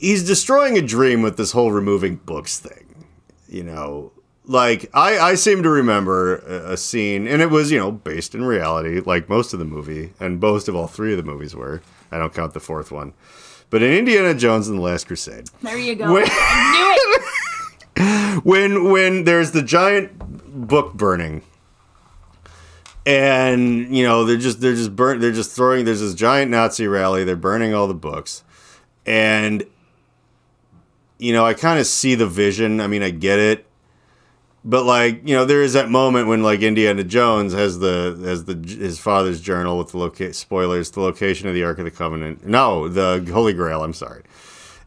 he's destroying a dream with this whole removing books thing. You know, like I I seem to remember a, a scene, and it was you know based in reality, like most of the movie, and most of all three of the movies were. I don't count the fourth one. But in Indiana Jones and the Last Crusade, there you go. Wait. I knew it. when when there's the giant book burning and you know they're just they're just burn they're just throwing there's this giant nazi rally they're burning all the books. And you know i kind of see the vision i mean i get it. But like you know there is that moment when like indiana jones has the has the his father's journal with the loca- spoilers the location of the ark of the covenant. No the holy grail i'm sorry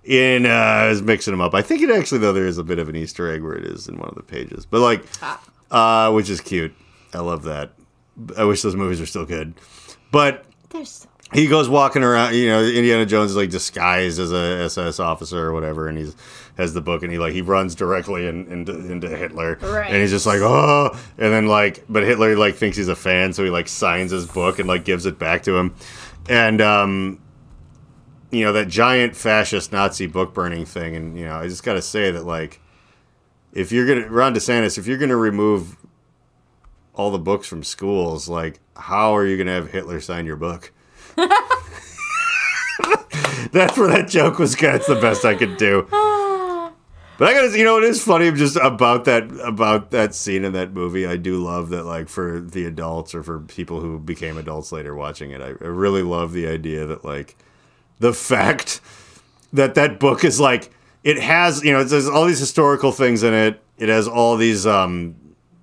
in uh I was mixing them up. I think it actually though there is a bit of an Easter egg where it is in one of the pages. But like uh which is cute. I love that. I wish those movies were still good. But There's so he goes walking around, you know, Indiana Jones is like disguised as a SS officer or whatever, and he's has the book and he like he runs directly in, into into Hitler. Right. And he's just like, oh and then like but Hitler like thinks he's a fan, so he like signs his book and like gives it back to him. And um you know, that giant fascist Nazi book burning thing, and you know, I just gotta say that like if you're gonna Ron DeSantis, if you're gonna remove all the books from schools, like how are you gonna have Hitler sign your book? That's where that joke was. That's the best I could do. But I gotta, you know, it is funny just about that about that scene in that movie. I do love that, like for the adults or for people who became adults later watching it. I, I really love the idea that like the fact that that book is like it has, you know, there's all these historical things in it. It has all these, um,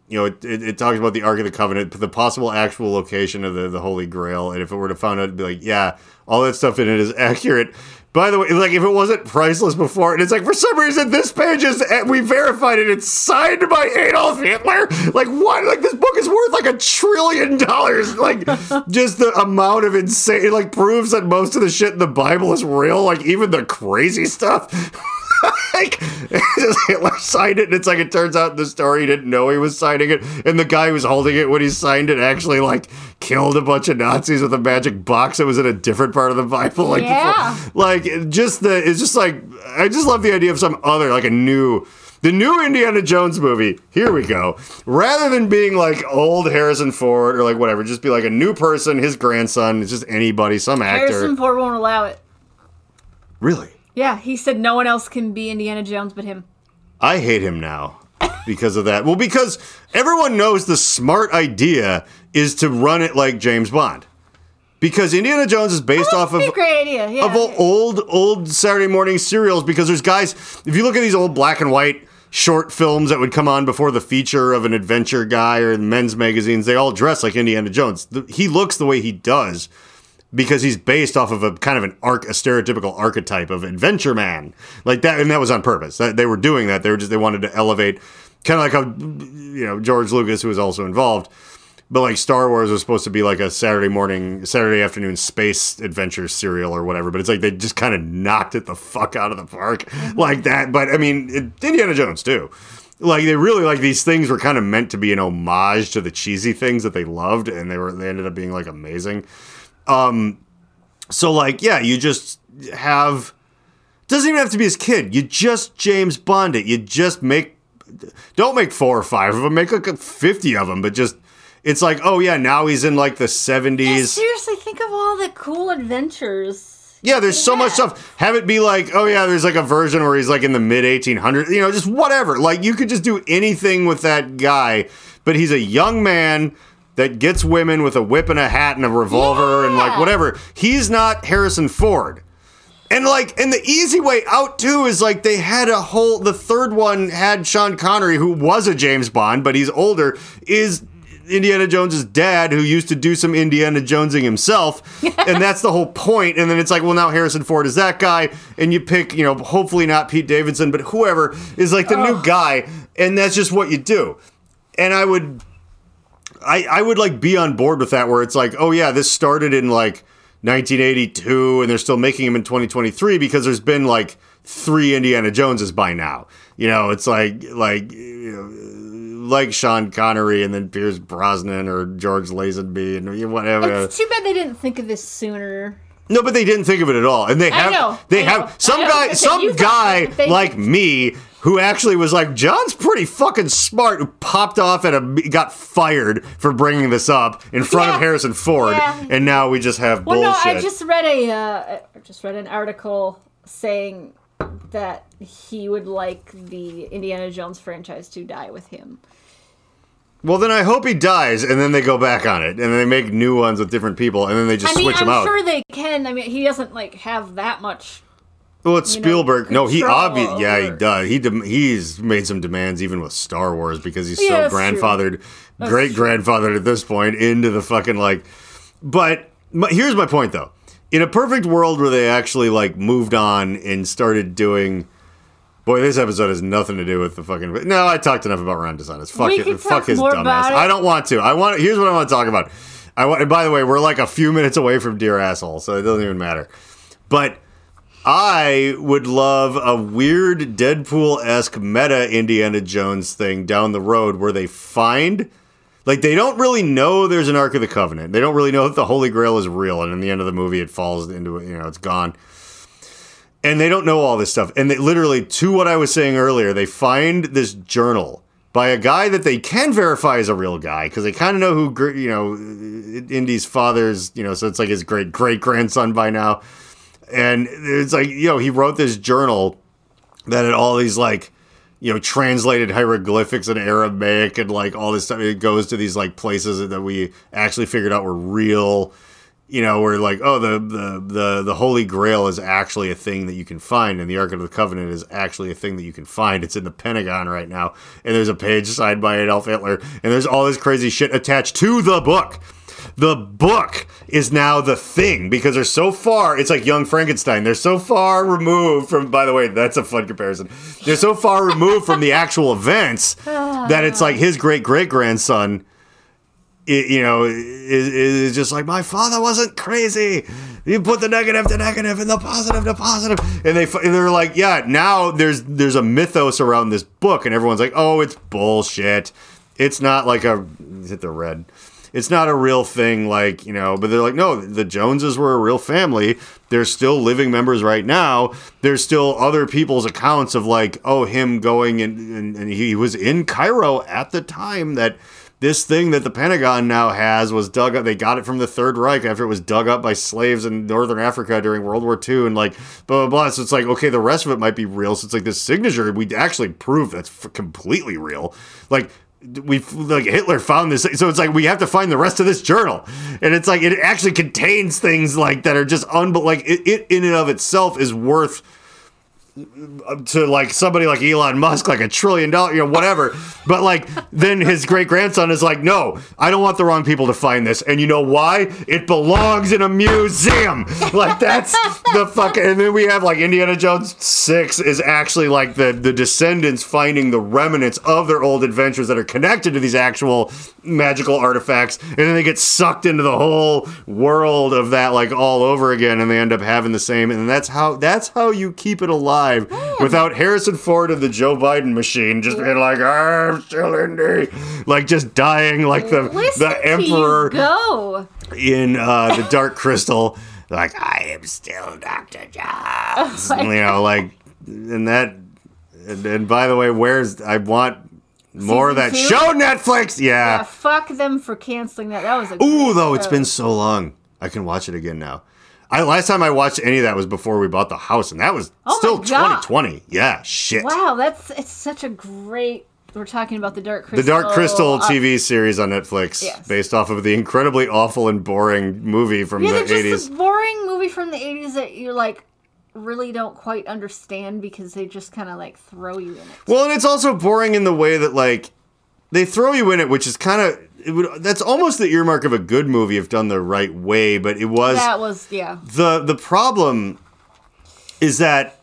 you know, it, it, it talks about the Ark of the Covenant, the possible actual location of the the Holy Grail, and if it were to find out, it'd be like, yeah, all that stuff in it is accurate. By the way, like if it wasn't priceless before, and it's like for some reason this page is eh, we verified it. It's signed by Adolf Hitler. Like what? Like this book is worth like a trillion dollars. Like just the amount of insane. It like proves that most of the shit in the Bible is real. Like even the crazy stuff. like just Hitler signed it, and it's like it turns out in the story he didn't know he was signing it, and the guy who was holding it when he signed it actually like killed a bunch of Nazis with a magic box that was in a different part of the Bible. Like, Yeah. before- like just the it's just like I just love the idea of some other like a new. The new Indiana Jones movie, here we go. Rather than being like old Harrison Ford or like whatever, just be like a new person, his grandson, it's just anybody, some actor. Harrison Ford won't allow it. Really? Yeah, he said no one else can be Indiana Jones but him. I hate him now because of that. Well, because everyone knows the smart idea is to run it like James Bond. Because Indiana Jones is based oh, off of great idea. Yeah. of old old Saturday morning serials because there's guys if you look at these old black and white short films that would come on before the feature of an adventure guy or men's magazines they all dress like Indiana Jones. He looks the way he does because he's based off of a kind of an arc a stereotypical archetype of adventure man. Like that and that was on purpose. That they were doing that. They were just they wanted to elevate kind of like how you know George Lucas who was also involved but like Star Wars was supposed to be like a Saturday morning, Saturday afternoon space adventure serial or whatever. But it's like they just kind of knocked it the fuck out of the park mm-hmm. like that. But I mean, it, Indiana Jones too. Like they really like these things were kind of meant to be an homage to the cheesy things that they loved, and they were they ended up being like amazing. Um, so like yeah, you just have doesn't even have to be his kid. You just James Bond it. You just make don't make four or five of them. Make like fifty of them, but just it's like oh yeah, now he's in like the Yeah, seventies. seriously, think of all the cool adventures. Yeah, there's so much stuff. Have it be like, oh yeah, there's like a version where he's like in the mid 1800s, you know, just whatever. Like you could just do anything with that guy, but he's a young man that gets women with a whip and a hat and a revolver and like whatever. He's not Harrison Ford. And like, and the easy way out too is like they had a whole. The third one had Sean Connery, who was a James Bond, but he's older. Is Indiana Jones's dad, who used to do some Indiana Jonesing himself, and that's the whole point. And then it's like, well, now Harrison Ford is that guy, and you pick, you know, hopefully not Pete Davidson, but whoever is like the new guy, and that's just what you do. And I would I, I would like be on board with that where it's like, oh yeah, this started in like 1982 and they're still making them in 2023 because there's been like three Indiana Joneses by now. You know, it's like like you know, like Sean Connery and then Pierce Brosnan or George Lazenby and whatever. It's too bad they didn't think of this sooner. No, but they didn't think of it at all, and they have know, they I know, have some guy some guy that, but they like me who actually was like John's pretty fucking smart who popped off at a got fired for bringing this up in front of Harrison Ford, Yeah. and now we just have Well, bullshit. no, I just read a uh, I just read an article saying that he would like the Indiana Jones franchise to die with him. well, then I hope he dies, and then they go back on it, and they make new ones with different people, and then they just I mean, switch I'm them out. sure they can. I mean, he doesn't like have that much. Well, it's you know, Spielberg. no, he obviously, yeah, he does. He dem- he's made some demands even with Star Wars because he's Yeah, so grandfathered, great grandfathered at this point into the fucking like. But my, here's my point though: in a perfect world where they actually like moved on and started doing. Boy, this episode has nothing to do with the fucking. No, I talked enough about Ron DeSantis. Fuck We it. Fuck his dumbass. I don't want to. I want. Here's what I want to talk about. I want. And by the way, we're like a few minutes away from Dear Asshole, so it doesn't even matter. But I would love a weird Deadpool esque meta Indiana Jones thing down the road where they find. Like, they don't really know there's an Ark of the Covenant. They don't really know that the Holy Grail is real. And in the end of the movie, it falls into you know, it's gone. And they don't know all this stuff. And they literally, to what I was saying earlier, they find this journal by a guy that they can verify is a real guy because they kind of know who, you know, Indy's father's, you know, so it's like his great great grandson by now and it's like you know he wrote this journal that had all these like you know translated hieroglyphics and Aramaic and like all this stuff. It goes to these like places that we actually figured out were real. You know, where like oh the the the the Holy Grail is actually a thing that you can find, and the Ark of the Covenant is actually a thing that you can find. It's in the Pentagon right now, and there's a page signed by Adolf Hitler, and there's all this crazy shit attached to the book the book is now the thing because they're so far it's like young frankenstein. They're so far removed from by the way that's a fun comparison. They're so far removed from the actual events that it's like his great great grandson you know is, is just like my father wasn't crazy. You put the negative to negative and the positive to positive. And they and they're like yeah now there's there's a mythos around this book and everyone's like oh it's bullshit. It's not like a hit the red it's not a real thing like you know but they're like no the joneses were a real family. They're still living members right now. There's still other people's accounts of like oh him going and, and, and he was in cairo at the time that this thing that the pentagon now has was dug up. They got it from the third reich after it was dug up by slaves in northern africa during world war ii and like blah blah blah. So it's like okay the rest of it might be real. So it's like this signature we actually prove that's f- completely real. Like we like Hitler found this, so it's like we have to find the rest of this journal, and it's like it actually contains things like that are just unbel like it, it in and of itself is worth to like somebody like Elon Musk, like a trillion dollar, you know, whatever. But like then his great grandson is like, no, I don't want the wrong people to find this, and you know why? It belongs in a museum. Like that's the fucking. And then we have like Indiana Jones six is actually like the the descendants finding the remnants of their old adventures that are connected to these actual magical artifacts, and then they get sucked into the whole world of that like all over again, and they end up having the same. And that's how that's how you keep it alive without Harrison Ford and the Joe Biden machine just being like, I'm still Indy, like just dying like the Listen the emperor go. in uh, the Dark Crystal, like I am still Doctor Jones, my you know, like and that. And, and by the way, where's I want more of that two? show Netflix? Yeah, Yeah. fuck them for canceling that. That was a Ooh, though it's been so long, I can watch it again now. I last time I watched any of that was before we bought the house, and that was Oh still 2020. Yeah, shit. Wow, that's it's such a great. We're talking about the Dark Crystal. The Dark Crystal uh, TV series on Netflix, Yes. based off of the incredibly awful and boring movie from Yeah, the just 80s. a boring movie from the '80s that you like really don't quite understand because they just kind of like throw you in it. Well, and it's also boring in the way that like they throw you in it, which is kind of it would, that's almost the earmark of a good movie if done the right way. But it was That was yeah. the the problem is that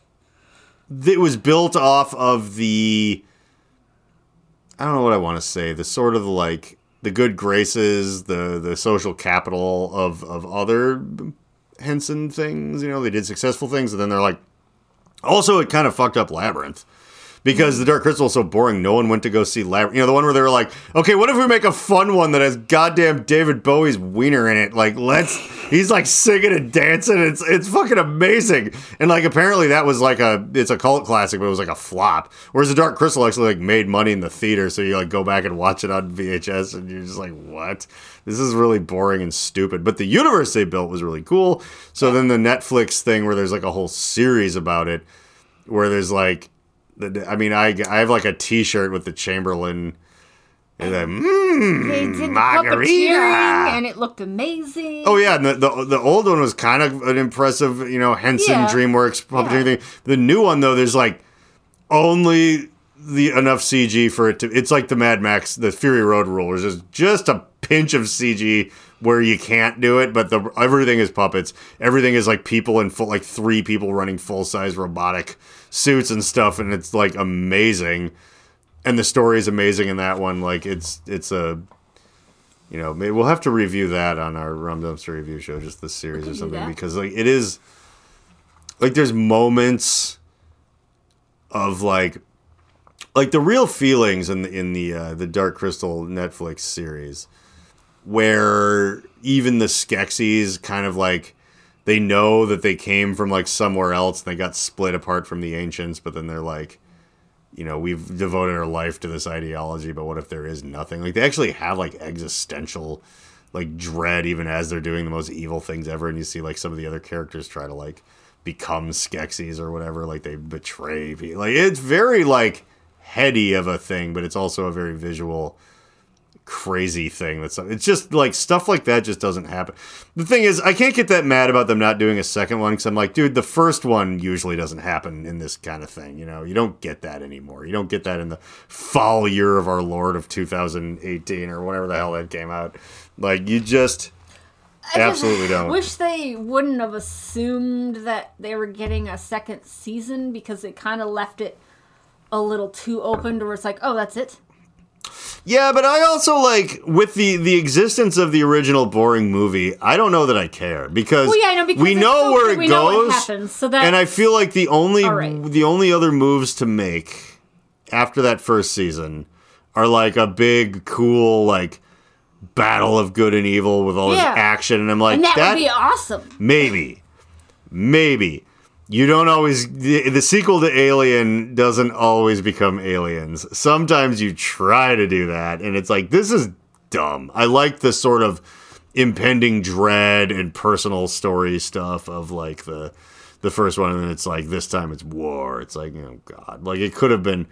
it was built off of the I don't know what I want to say the sort of like the good graces the the social capital of of other Henson things you know they did successful things and then they're like also it kind of fucked up Labyrinth because the Dark Crystal is so boring. No one went to go see. You know, the one where they were like, okay, what if we make a fun one that has goddamn David Bowie's wiener in it? Like, let's. He's like singing and dancing. It's it's fucking amazing. And like, apparently that was like a it's a cult classic, but it was like a flop. Whereas the Dark Crystal actually like made money in the theater, so you like go back and watch it on VHS, and you're just like, what? This is really boring and stupid. But the universe they built was really cool. So then the Netflix thing where there's like a whole series about it, where there's like the, I mean, I, I have like a T-shirt with the Chamberlain, and then mmm, They did margarita. and it looked amazing. Oh yeah, and the, the the old one was kind of an impressive, you know, Henson Yeah. DreamWorks puppeteering Yeah. thing. The new one though, there's like only the enough CG for it to. It's like the Mad Max, the Fury Road rule. There's just just a pinch of CG where you can't do it, but the everything is puppets. Everything is like people in full, like three people running full size robotic suits and stuff, and it's like amazing. And the story is amazing in that one. Like it's it's a you know, maybe we'll have to review that on our Rum Dumpster review show, just this series or something, because like it is, like there's moments of like, like the real feelings in the in the uh, the Dark Crystal Netflix series, where even the Skeksis kind of like they know that they came from like somewhere else and they got split apart from the ancients, but then they're like, you know, we've devoted our life to this ideology, but what if there is nothing? Like they actually have like existential like dread even as they're doing the most evil things ever and you see like some of the other characters try to like become Skeksis or whatever, like they betray people. Like it's very like heady of a thing, but it's also a very visual crazy thing that's it's just like stuff like that just doesn't happen. The thing is i can't get that mad about them not doing a second one because i'm like dude the first one usually doesn't happen in this kind of thing you know? You don't get that anymore. You don't get that in the fall year of our lord of 2018 or whatever the hell that came out. Like you just I just absolutely don't. Wish they wouldn't have assumed that they were getting a second season because it kind of left it a little too open to where it's like, oh, that's it. Yeah, but I also like with the the existence of the original boring movie. I don't know that I care because, Well, yeah, know, because we know so where it we goes, happens, so and I feel like the only right. the only other moves to make after that first season are like a big cool like battle of good and evil with all this action, and I'm like And that, that would be awesome. maybe maybe you don't always the, the sequel to alien doesn't always become aliens. Sometimes you try to do that and it's like this is dumb. I like the sort of impending dread and personal story stuff of like the the first one and then it's like this time it's war. It's like oh god. Like it could have been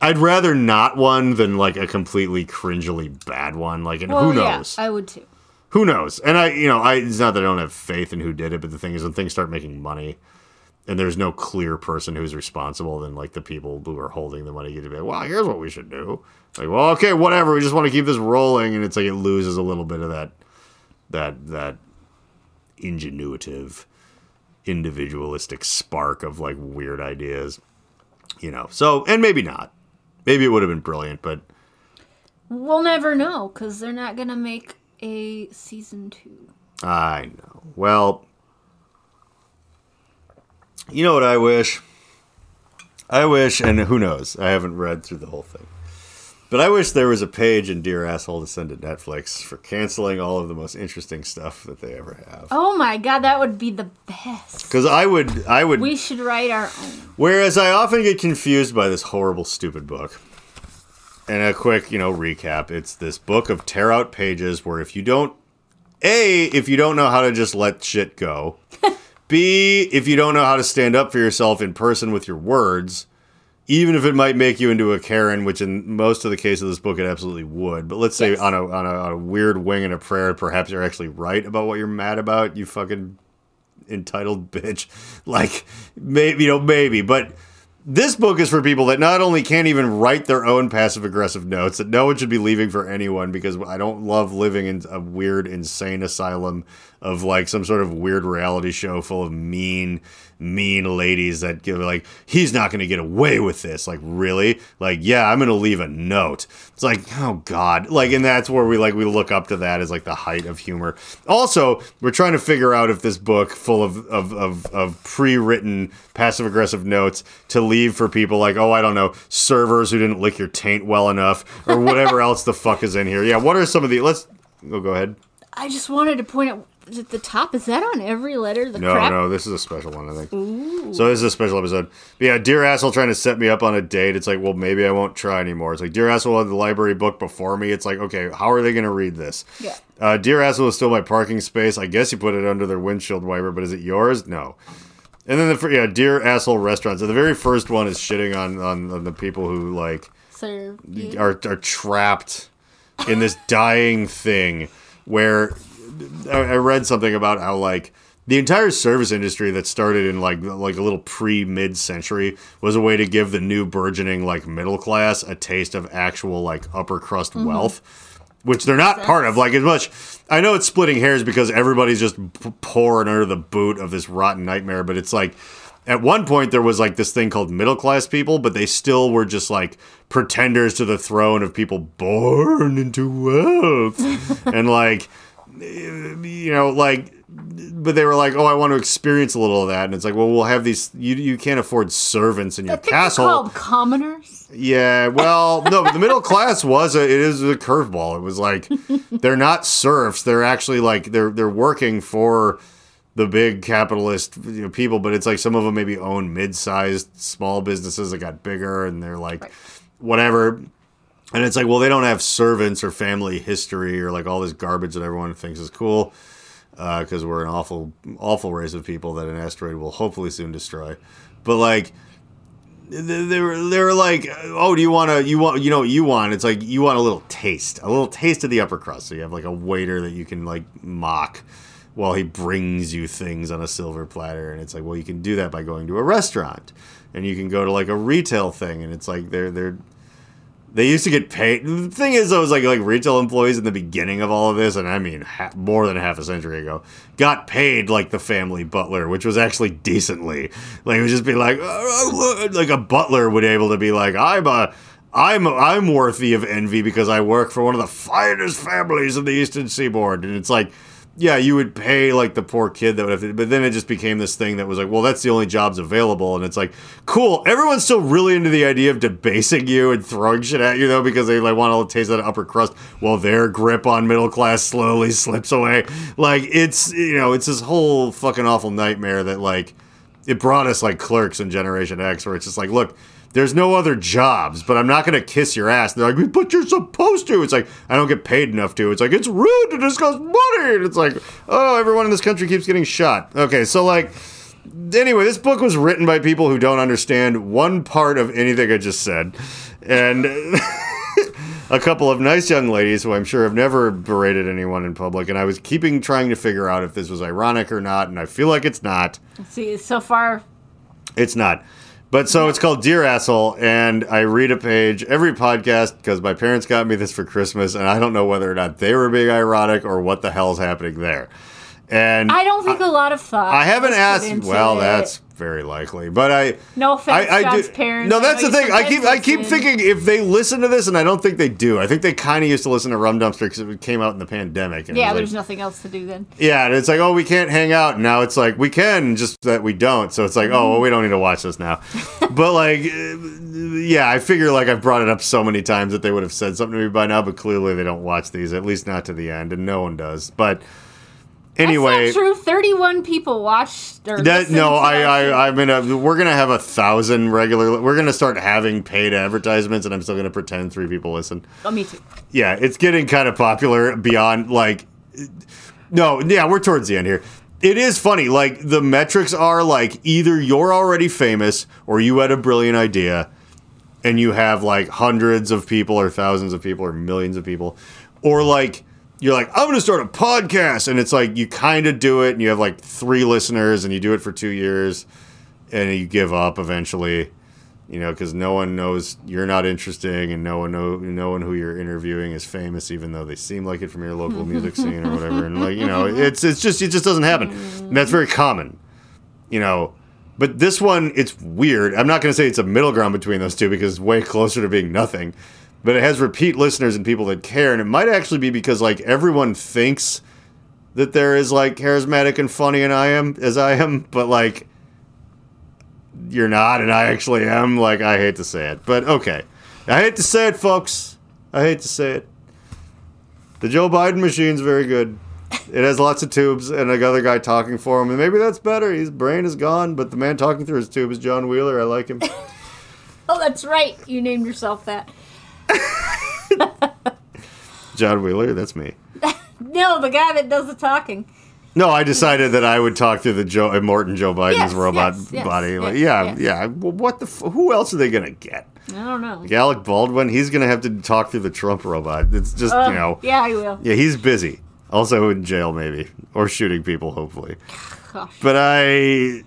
i'd rather not one than like a completely cringily bad one. Like and Well, who yeah, knows? I would too. who knows? And I, you know, I it's not that I don't have faith in who did it, but the thing is, when things start making money, and there's no clear person who's responsible, then like the people who are holding the money get to be like, well, here's what we should do. Like, well, okay, whatever. We just want to keep this rolling, and it's like it loses a little bit of that, that that ingenuitive, individualistic spark of like weird ideas, you know. So, and maybe not. Maybe it would have been brilliant, but We'll never know because they're not gonna make a season two. I know. Well, you know what I wish? I wish, and who knows? I haven't read through the whole thing. But I wish there was a page in Dear Asshole to send to Netflix for canceling all of the most interesting stuff that they ever have. Oh my god, that would be the best. Because I would, I would. We should write our own. Whereas I often get confused by this horrible, stupid book. And a quick, you know, recap. It's this book of tear out pages where if you don't, A, if you don't know how to just let shit go, B, if you don't know how to stand up for yourself in person with your words, even if it might make you into a Karen, which in most of the case of this book it absolutely would. But let's say Yes. on, a, on, a, on a weird wing and a prayer, perhaps you're actually right about what you're mad about, you fucking entitled bitch. Like maybe you know maybe, but this book is for people that not only can't even write their own passive aggressive notes that no one should be leaving for anyone because I don't love living in a weird insane asylum of like some sort of weird reality show full of mean mean ladies that give like he's not going to get away with this. Like really? Like yeah i'm going to leave a note. It's like oh god. Like and that's where we like we look up to that as like the height of humor. Also we're trying to figure out if this book full of of of, of pre-written passive aggressive notes to leave for people like oh i don't know servers who didn't lick your taint well enough or whatever else the fuck is in here. Yeah what are some of the let's oh, go ahead. I just wanted to point out at the top. Is that on every letter? The No, crap. no, this is a special one, I think. So this is a special episode. But yeah, Dear Asshole trying to set me up on a date. It's like, well, maybe I won't try anymore. It's like, Dear Asshole had the library book before me. It's like, okay, how are they going to read this? Yeah. Uh, Dear Asshole is still my parking space. I guess you put it under their windshield wiper, but is it yours? No. And then the yeah, Dear Asshole restaurants. So the very first one is shitting on, on, on the people who like Serve you. are are trapped in this dying thing where I read something about how like the entire service industry that started in like like a little pre mid century was a way to give the new burgeoning like middle class a taste of actual like upper crust mm-hmm. wealth which they're not part of. Like as much i know it's splitting hairs because everybody's just p- pouring under the boot of this rotten nightmare but it's like at one point there was like this thing called middle class people but they still were just like pretenders to the throne of people born into wealth. And like you know like but they were like oh i want to experience a little of that and it's like well we'll have these you, you can't afford servants in your castle called commoners. yeah, well, no, the middle class was a, it is a curveball. It was like they're not serfs; they're actually like they're they're working for the big capitalist you know, people. But it's like some of them maybe own mid-sized small businesses that got bigger, and they're like whatever. And it's like, well, they don't have servants or family history or like all this garbage that everyone thinks is cool uh, because we're an awful, awful race of people that an asteroid will hopefully soon destroy. But like, they, they were they were like, oh, do you want to you want you know what you want? It's like you want a little taste, a little taste of the upper crust. So you have like a waiter that you can like mock while he brings you things on a silver platter, and it's like, well, you can do that by going to a restaurant, and you can go to like a retail thing, and it's like they're they're they used to get paid. The thing is, I was like like retail employees in the beginning of all of this, and I mean more than half a century ago, got paid like the family butler, which was actually decently. Like it would just be like "Uh, like a butler would be able to be like, I'm a. I'm I'm worthy of envy because I work for one of the finest families in the Eastern Seaboard, and it's like, yeah, you would pay like the poor kid that would have to, but then it just became this thing that was like, well, that's the only jobs available, and it's like, cool. Everyone's still really into the idea of debasing you and throwing shit at you though, because they like want to taste that upper crust, while their grip on middle class slowly slips away. Like it's you know it's this whole fucking awful nightmare that like it brought us like clerks in Generation X, where it's just like, look. There's no other jobs, but I'm not gonna kiss your ass. They're like, but you're supposed to. It's like I don't get paid enough to. It's like it's rude to discuss money. And it's like, oh, everyone in this country keeps getting shot. Okay, so like, anyway, this book was written by people who don't understand one part of anything I just said, and a couple of nice young ladies who I'm sure have never berated anyone in public. And I was keeping trying to figure out if this was ironic or not, and I feel like it's not. See, so far, It's not. But so it's called Dear Asshole, and I read a page every podcast because my parents got me this for Christmas, and I don't know whether or not they were being ironic or what the hell's happening there. And I don't think a lot of thought. I haven't asked. Well, it. that's very likely, but I. No offense, I, I John's do, parents. No, that's the thing. I keep I keep thinking if they listen to this, and I don't think they do. I think they kind of used to listen to Rum Dumpster because it came out in the pandemic. And Yeah, like- there's nothing else to do then. yeah, and it's like, oh, we can't hang out. And now it's like, we can, just that we don't. So it's like, oh, well, we don't need to watch this now. but like, yeah, I figure like I've brought it up so many times that they would have said something to me by now, but clearly they don't watch these, at least not to the end, and no one does. But anyway. That's not true. Thirty-one people watched or That, no, to I. I, I'm gonna. Uh, we're gonna have a thousand regular. We're gonna start having paid advertisements, and I'm still gonna pretend three people listen. Oh, me too. yeah, it's getting kind of popular beyond like no, yeah, we're towards the end here. It is funny, like the metrics are like either you're already famous or you had a brilliant idea and you have like hundreds of people or thousands of people or millions of people or like you're like I'm going to start a podcast and it's like you kind of do it and you have like 3 listeners and you do it for 2 years and you give up eventually you know, because no one knows you're not interesting, and no one know no one who you're interviewing is famous, even though they seem like it from your local music scene or whatever. And like, you know, it's it's just it just doesn't happen. And that's very common, you know. But this one, it's weird. I'm not going to say it's a middle ground between those two because it's way closer to being nothing. But it has repeat listeners and people that care, and it might actually be because like everyone thinks that they're as like charismatic and funny and I am as I am, but like you're not, and I actually am. Like, I hate to say it, but okay. I hate to say it, folks. I hate to say it. The Joe Biden machine's very good. It has lots of tubes and another guy talking for him, and maybe that's better. His brain is gone, but the man talking through his tube is John Wheeler. I like him. Oh, that's right. You named yourself that. John Wheeler, that's me. No, the guy that does the talking. No, I decided that I would talk through the Joe Morton Joe Biden's Yes, robot yes, yes, body. Like, yeah, yeah. Well, what the? F- who else are they gonna get? I don't know. Alec Baldwin. He's gonna have to talk through the Trump robot. It's just Uh, you know. Yeah, I will. Yeah, he's busy. Also in jail, maybe, or shooting people, hopefully. Gosh. But I,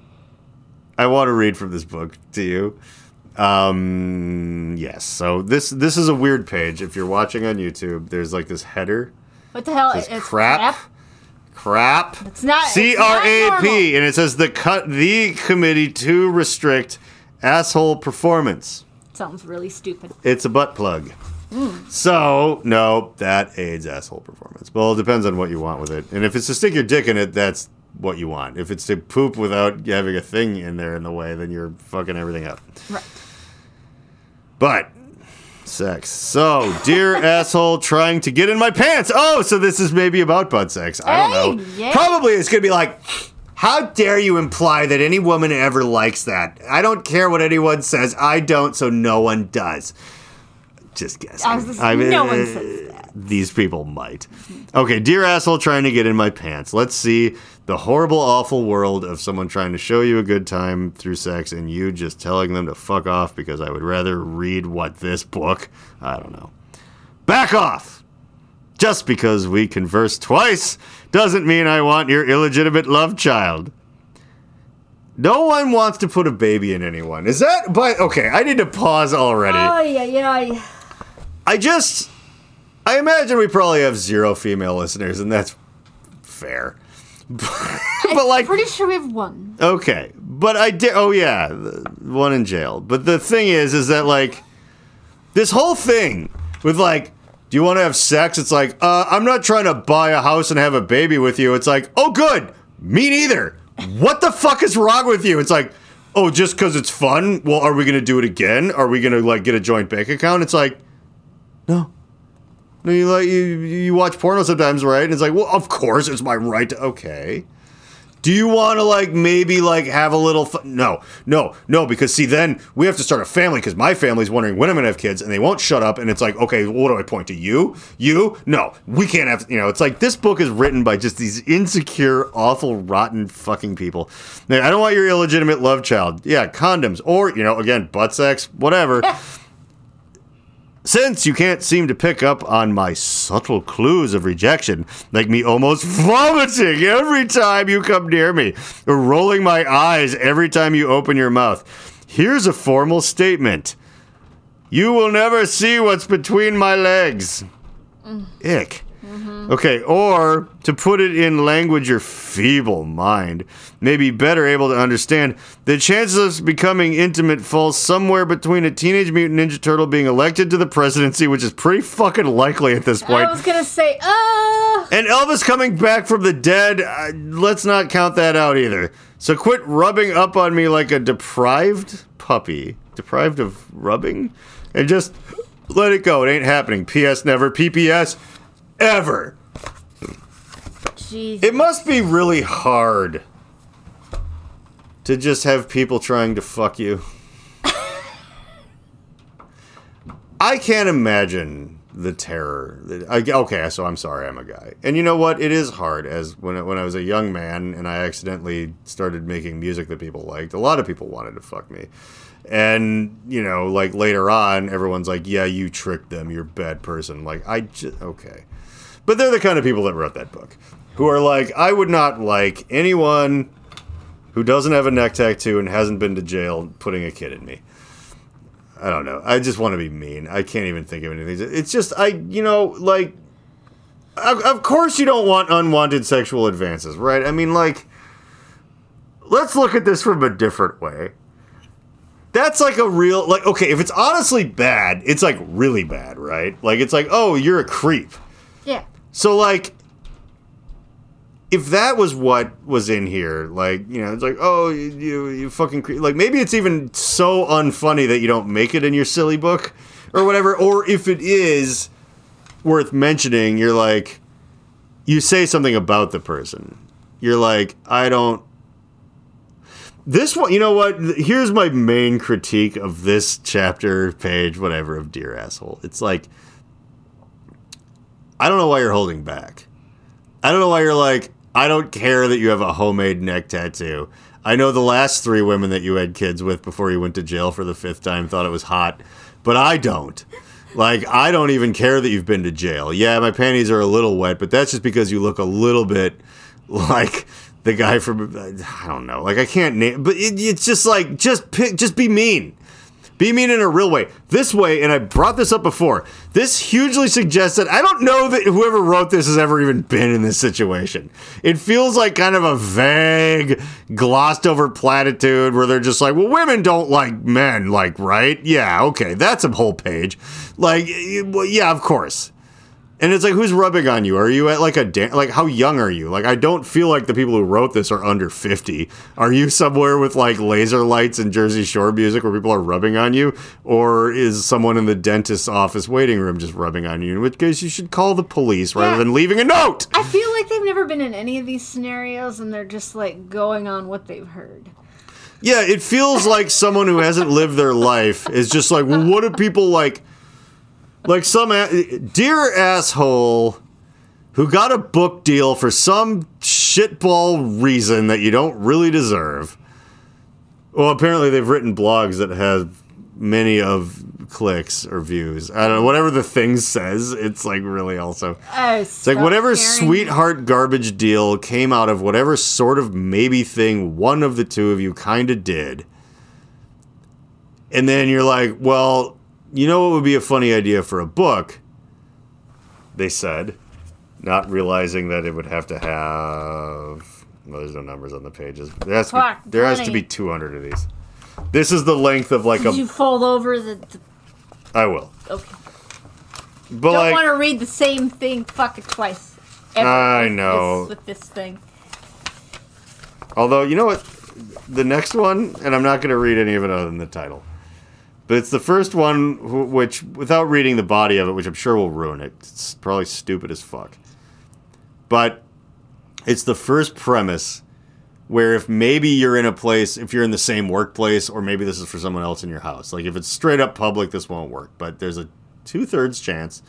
I want to read from this book to you. Um, yes. So this this is a weird page. If you're watching on YouTube, there's like this header. What the hell? It says it's crap. Crap. It's not- not R A and it says the cut the committee to restrict asshole performance. Sounds really stupid. It's a butt plug. So, no, that aids asshole performance. Well, it depends on what you want with it. And if it's to stick your dick in it, that's what you want. If it's to poop without having a thing in there in the way, then you're fucking everything up. Right. But, sex. So, dear asshole trying to get in my pants. Oh, so this is maybe about butt sex. I don't know. Hey, yeah. Probably it's going to be like, how dare you imply that any woman ever likes that? I don't care what anyone says. I don't, so no one does. Just guessing. I was just, I mean, no one says that. These people might. Okay, dear asshole trying to get in my pants. Let's see the horrible, awful world of someone trying to show you a good time through sex and you just telling them to fuck off because I would rather read what this book. I don't know. Back off! Just because we converse twice doesn't mean I want your illegitimate love child. No one wants to put a baby in anyone. Is that but okay, I need to pause already. Oh yeah, yeah. I just I imagine we probably have zero female listeners and that's fair. but like Pretty sure we have one. okay, but I did oh yeah, one in jail. But the thing is is that like this whole thing with like do you want to have sex? It's like, uh, I'm not trying to buy a house and have a baby with you. It's like, oh, good. Me neither. What the fuck is wrong with you? It's like, oh, just because it's fun? Well, are we going to do it again? Are we going to, like, get a joint bank account? It's like, no. You, like, you, you watch porno sometimes, right? And it's like, well, of course, it's my right to, okay. Do you want to like maybe like have a little? No, no, no. Because see, then we have to start a family. Because my family's wondering when I'm gonna have kids, and they won't shut up. And it's like, okay, what do I point to? You, you? No, we can't have. You know, it's like this book is written by just these insecure, awful, rotten fucking people. Now, I don't want your illegitimate love child. Yeah, condoms, or you know, again, butt sex, whatever. Since you can't seem to pick up on my subtle clues of rejection, like me almost vomiting every time you come near me, or rolling my eyes every time you open your mouth, here's a formal statement. You will never see what's between my legs. Mm. Ick. Okay, or to put it in language your feeble mind may be better able to understand, the chances of becoming intimate fall somewhere between a Teenage Mutant Ninja Turtle being elected to the presidency, which is pretty fucking likely at this point, I was gonna say, uh and Elvis coming back from the dead. Uh, let's not count that out either. So quit rubbing up on me like a deprived puppy, deprived of rubbing, and just let it go. It ain't happening. P.S. Never. P.P.S. Ever. jeez. It must be really hard to just have people trying to fuck you. I can't imagine the terror. I, okay, so I'm sorry, I'm a guy, and you know what? It is hard. As when when I was a young man and I accidentally started making music that people liked, a lot of people wanted to fuck me, and you know, like later on, everyone's like, "Yeah, you tricked them. You're a bad person." Like I just okay. But they're the kind of people that wrote that book, who are like, I would not like anyone who doesn't have a neck tattoo and hasn't been to jail putting a kid in me. I don't know. I just want to be mean. I can't even think of anything. It's just I, you know, like, of, course you don't want unwanted sexual advances, right? I mean, like, let's look at this from a different way. That's like a real, like, okay, if it's honestly bad, it's like really bad, right? Like, it's like, oh, you're a creep. So like if that was what was in here, like, you know, it's like, oh, you, you, you fucking cre-. like maybe it's even so unfunny that you don't make it in your silly book or whatever, or if it is worth mentioning, you're like you say something about the person. You're like, I don't this one, you know what? Here's my main critique of this chapter, page, whatever, of Dear Asshole. It's like, I don't know why you're holding back. I don't know why you're like, I don't care that you have a homemade neck tattoo. I know the last three women that you had kids with before you went to jail for the fifth time thought it was hot, but I don't. Like, I don't even care that you've been to jail. Yeah, my panties are a little wet, but that's just because you look a little bit like the guy from I don't know. Like I can't name, but it, it's just like just pick, just be mean. Be mean in a real way. This way, and I brought this up before. This hugely suggests that I don't know that whoever wrote this has ever even been in this situation. It feels like kind of a vague, glossed over platitude where they're just like, well, women don't like men, like, right? Yeah, okay, that's a whole page. Like, well, yeah, of course. And it's like, who's rubbing on you? Are you at like a da- like? How young are you? Like, I don't feel like the people who wrote this are under fifty. Are you somewhere with like laser lights and Jersey Shore music where people are rubbing on you, or is someone in the dentist's office waiting room just rubbing on you? In which case, you should call the police rather Yeah. than leaving a note. I feel like they've never been in any of these scenarios and they're just like going on what they've heard. Yeah, it feels like someone who hasn't lived their life is just like, well, what do people like? Like some a- dear asshole who got a book deal for some shitball reason that you don't really deserve. Well, apparently they've written blogs that have many of clicks or views. I don't know. Whatever the thing says, it's like really also. Oh, It's like whatever sweetheart garbage deal came out of whatever sort of maybe thing one of the two of you kind of did. And then you're like, well, you know what would be a funny idea for a book? They said, not realizing that it would have to have. Well, there's no numbers on the pages. There has to Fuck, be, there has to be 200 of these. This is the length of like a. Did a. you fold over the? the I will. okay. But Don't like, want to read the same thing fucking twice. ever I know. This, with this thing. Although, you know what? The next one, and I'm not going to read any of it other than the title. But it's the first one, which, without reading the body of it, which I'm sure will ruin it, it's probably stupid as fuck. But it's the first premise where if maybe you're in a place, if you're in the same workplace, or maybe this is for someone else in your house, like if it's straight up public, this won't work. But there's a two thirds chance.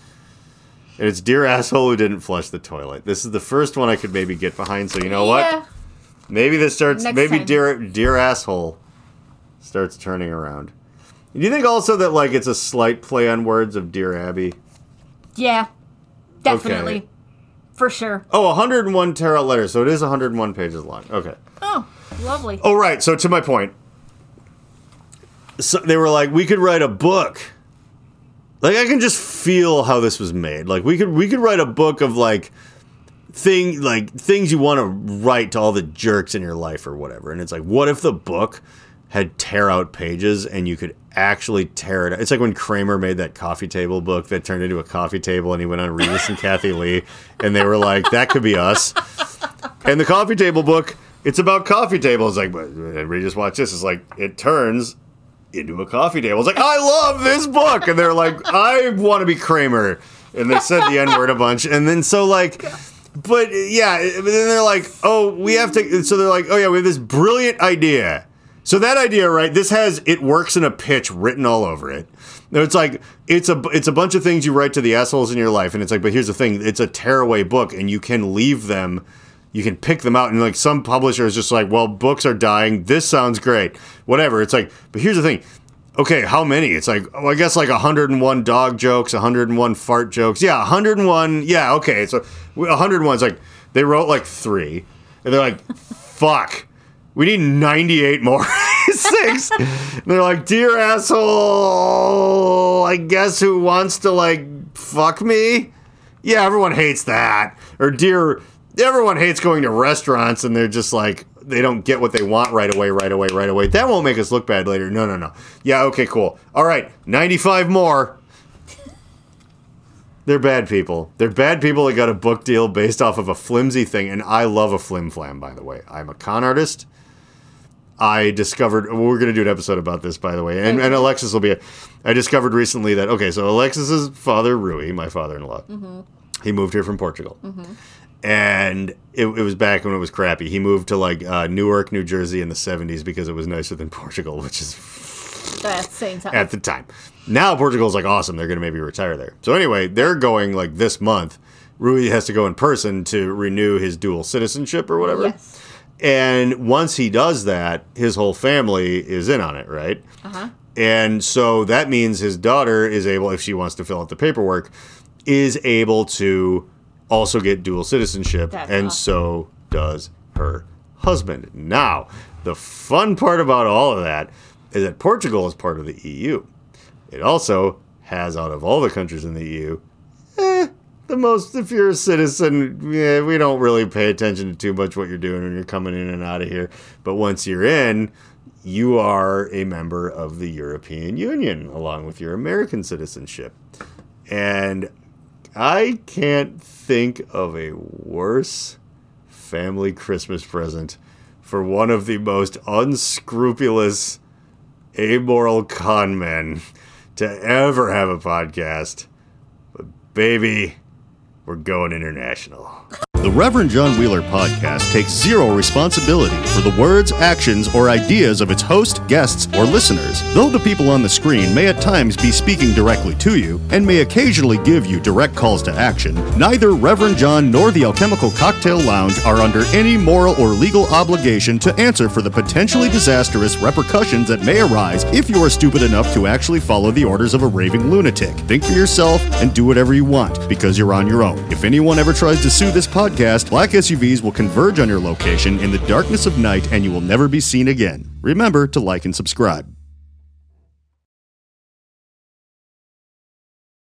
And it's Dear Asshole Who Didn't Flush the Toilet. This is the first one I could maybe get behind, so you know what? Yeah. Maybe this starts. Next maybe time. dear dear asshole starts turning around. Do you think also that like it's a slight play on words of Dear Abby? Yeah. Definitely. Okay. For sure. Oh, 101 tear out letters, so it is 101 pages long. Okay. Oh, lovely. Oh, right. So to my point, so they were like, we could write a book. Like I can just feel how this was made. Like we could we could write a book of like thing like things you want to write to all the jerks in your life or whatever. And it's like, what if the book had tear out pages and you could actually tear it? It's like when Kramer made that coffee table book that turned into a coffee table and he went on Regis and Kathie Lee and they were like, that could be us. And the coffee table book, it's about coffee tables. Like, but we just watch this. It's like it turns into a coffee table. It's like I love this book, and they're like, I want to be Kramer, and they said the N word a bunch, and then so like. But yeah, but then they're like, oh, we have to. So they're like, oh yeah, we have this brilliant idea. So that idea, right? This has it works in a pitch written all over it. It's like it's a it's a bunch of things you write to the assholes in your life, and it's like, but here's the thing: it's a tearaway book, and you can leave them, you can pick them out, and like some publisher is just like, well, books are dying. This sounds great, whatever. It's like, but here's the thing: okay, how many? It's like, oh, I guess like 101 dog jokes, 101 fart jokes. Yeah, 101. Yeah, okay. So 101 is like they wrote like three, and they're like, fuck. We need 98 more. Six. And they're like, dear asshole, I guess who wants to like fuck me? Yeah, everyone hates that. Or dear, everyone hates going to restaurants and they're just like, they don't get what they want right away, right away, right away. That won't make us look bad later. No, no, no. Yeah, okay, cool. All right, 95 more. They're bad people. They're bad people that got a book deal based off of a flimsy thing. And I love a flim flam, by the way. I'm a con artist. I discovered we're going to do an episode about this, by the way, and, and Alexis will be. A, I discovered recently that okay, so Alexis's father, Rui, my father-in-law, he moved here from Portugal, and it, it was back when it was crappy. He moved to like uh, Newark, New Jersey, in the '70s because it was nicer than Portugal, which is At the same time. at the time. Now Portugal's like awesome. They're going to maybe retire there. So anyway, they're going like this month. Rui has to go in person to renew his dual citizenship or whatever. Yes. And once he does that, his whole family is in on it, right? Uh-huh. And so that means his daughter is able, if she wants to fill out the paperwork, is able to also get dual citizenship. That's and awesome. so does her husband. Now, the fun part about all of that is that Portugal is part of the EU. It also has, out of all the countries in the EU, eh, the most, if you're a citizen, yeah, we don't really pay attention to too much what you're doing when you're coming in and out of here. But once you're in, you are a member of the European Union along with your American citizenship. And I can't think of a worse family Christmas present for one of the most unscrupulous, amoral con men to ever have a podcast. But baby, we're going international. The Reverend John Wheeler podcast takes zero responsibility for the words, actions, or ideas of its host, guests, or listeners. Though the people on the screen may at times be speaking directly to you and may occasionally give you direct calls to action, neither Reverend John nor the Alchemical Cocktail Lounge are under any moral or legal obligation to answer for the potentially disastrous repercussions that may arise if you are stupid enough to actually follow the orders of a raving lunatic. Think for yourself and do whatever you want because you're on your own. If anyone ever tries to sue this podcast, black SUVs will converge on your location in the darkness of night and you will never be seen again. Remember to like and subscribe.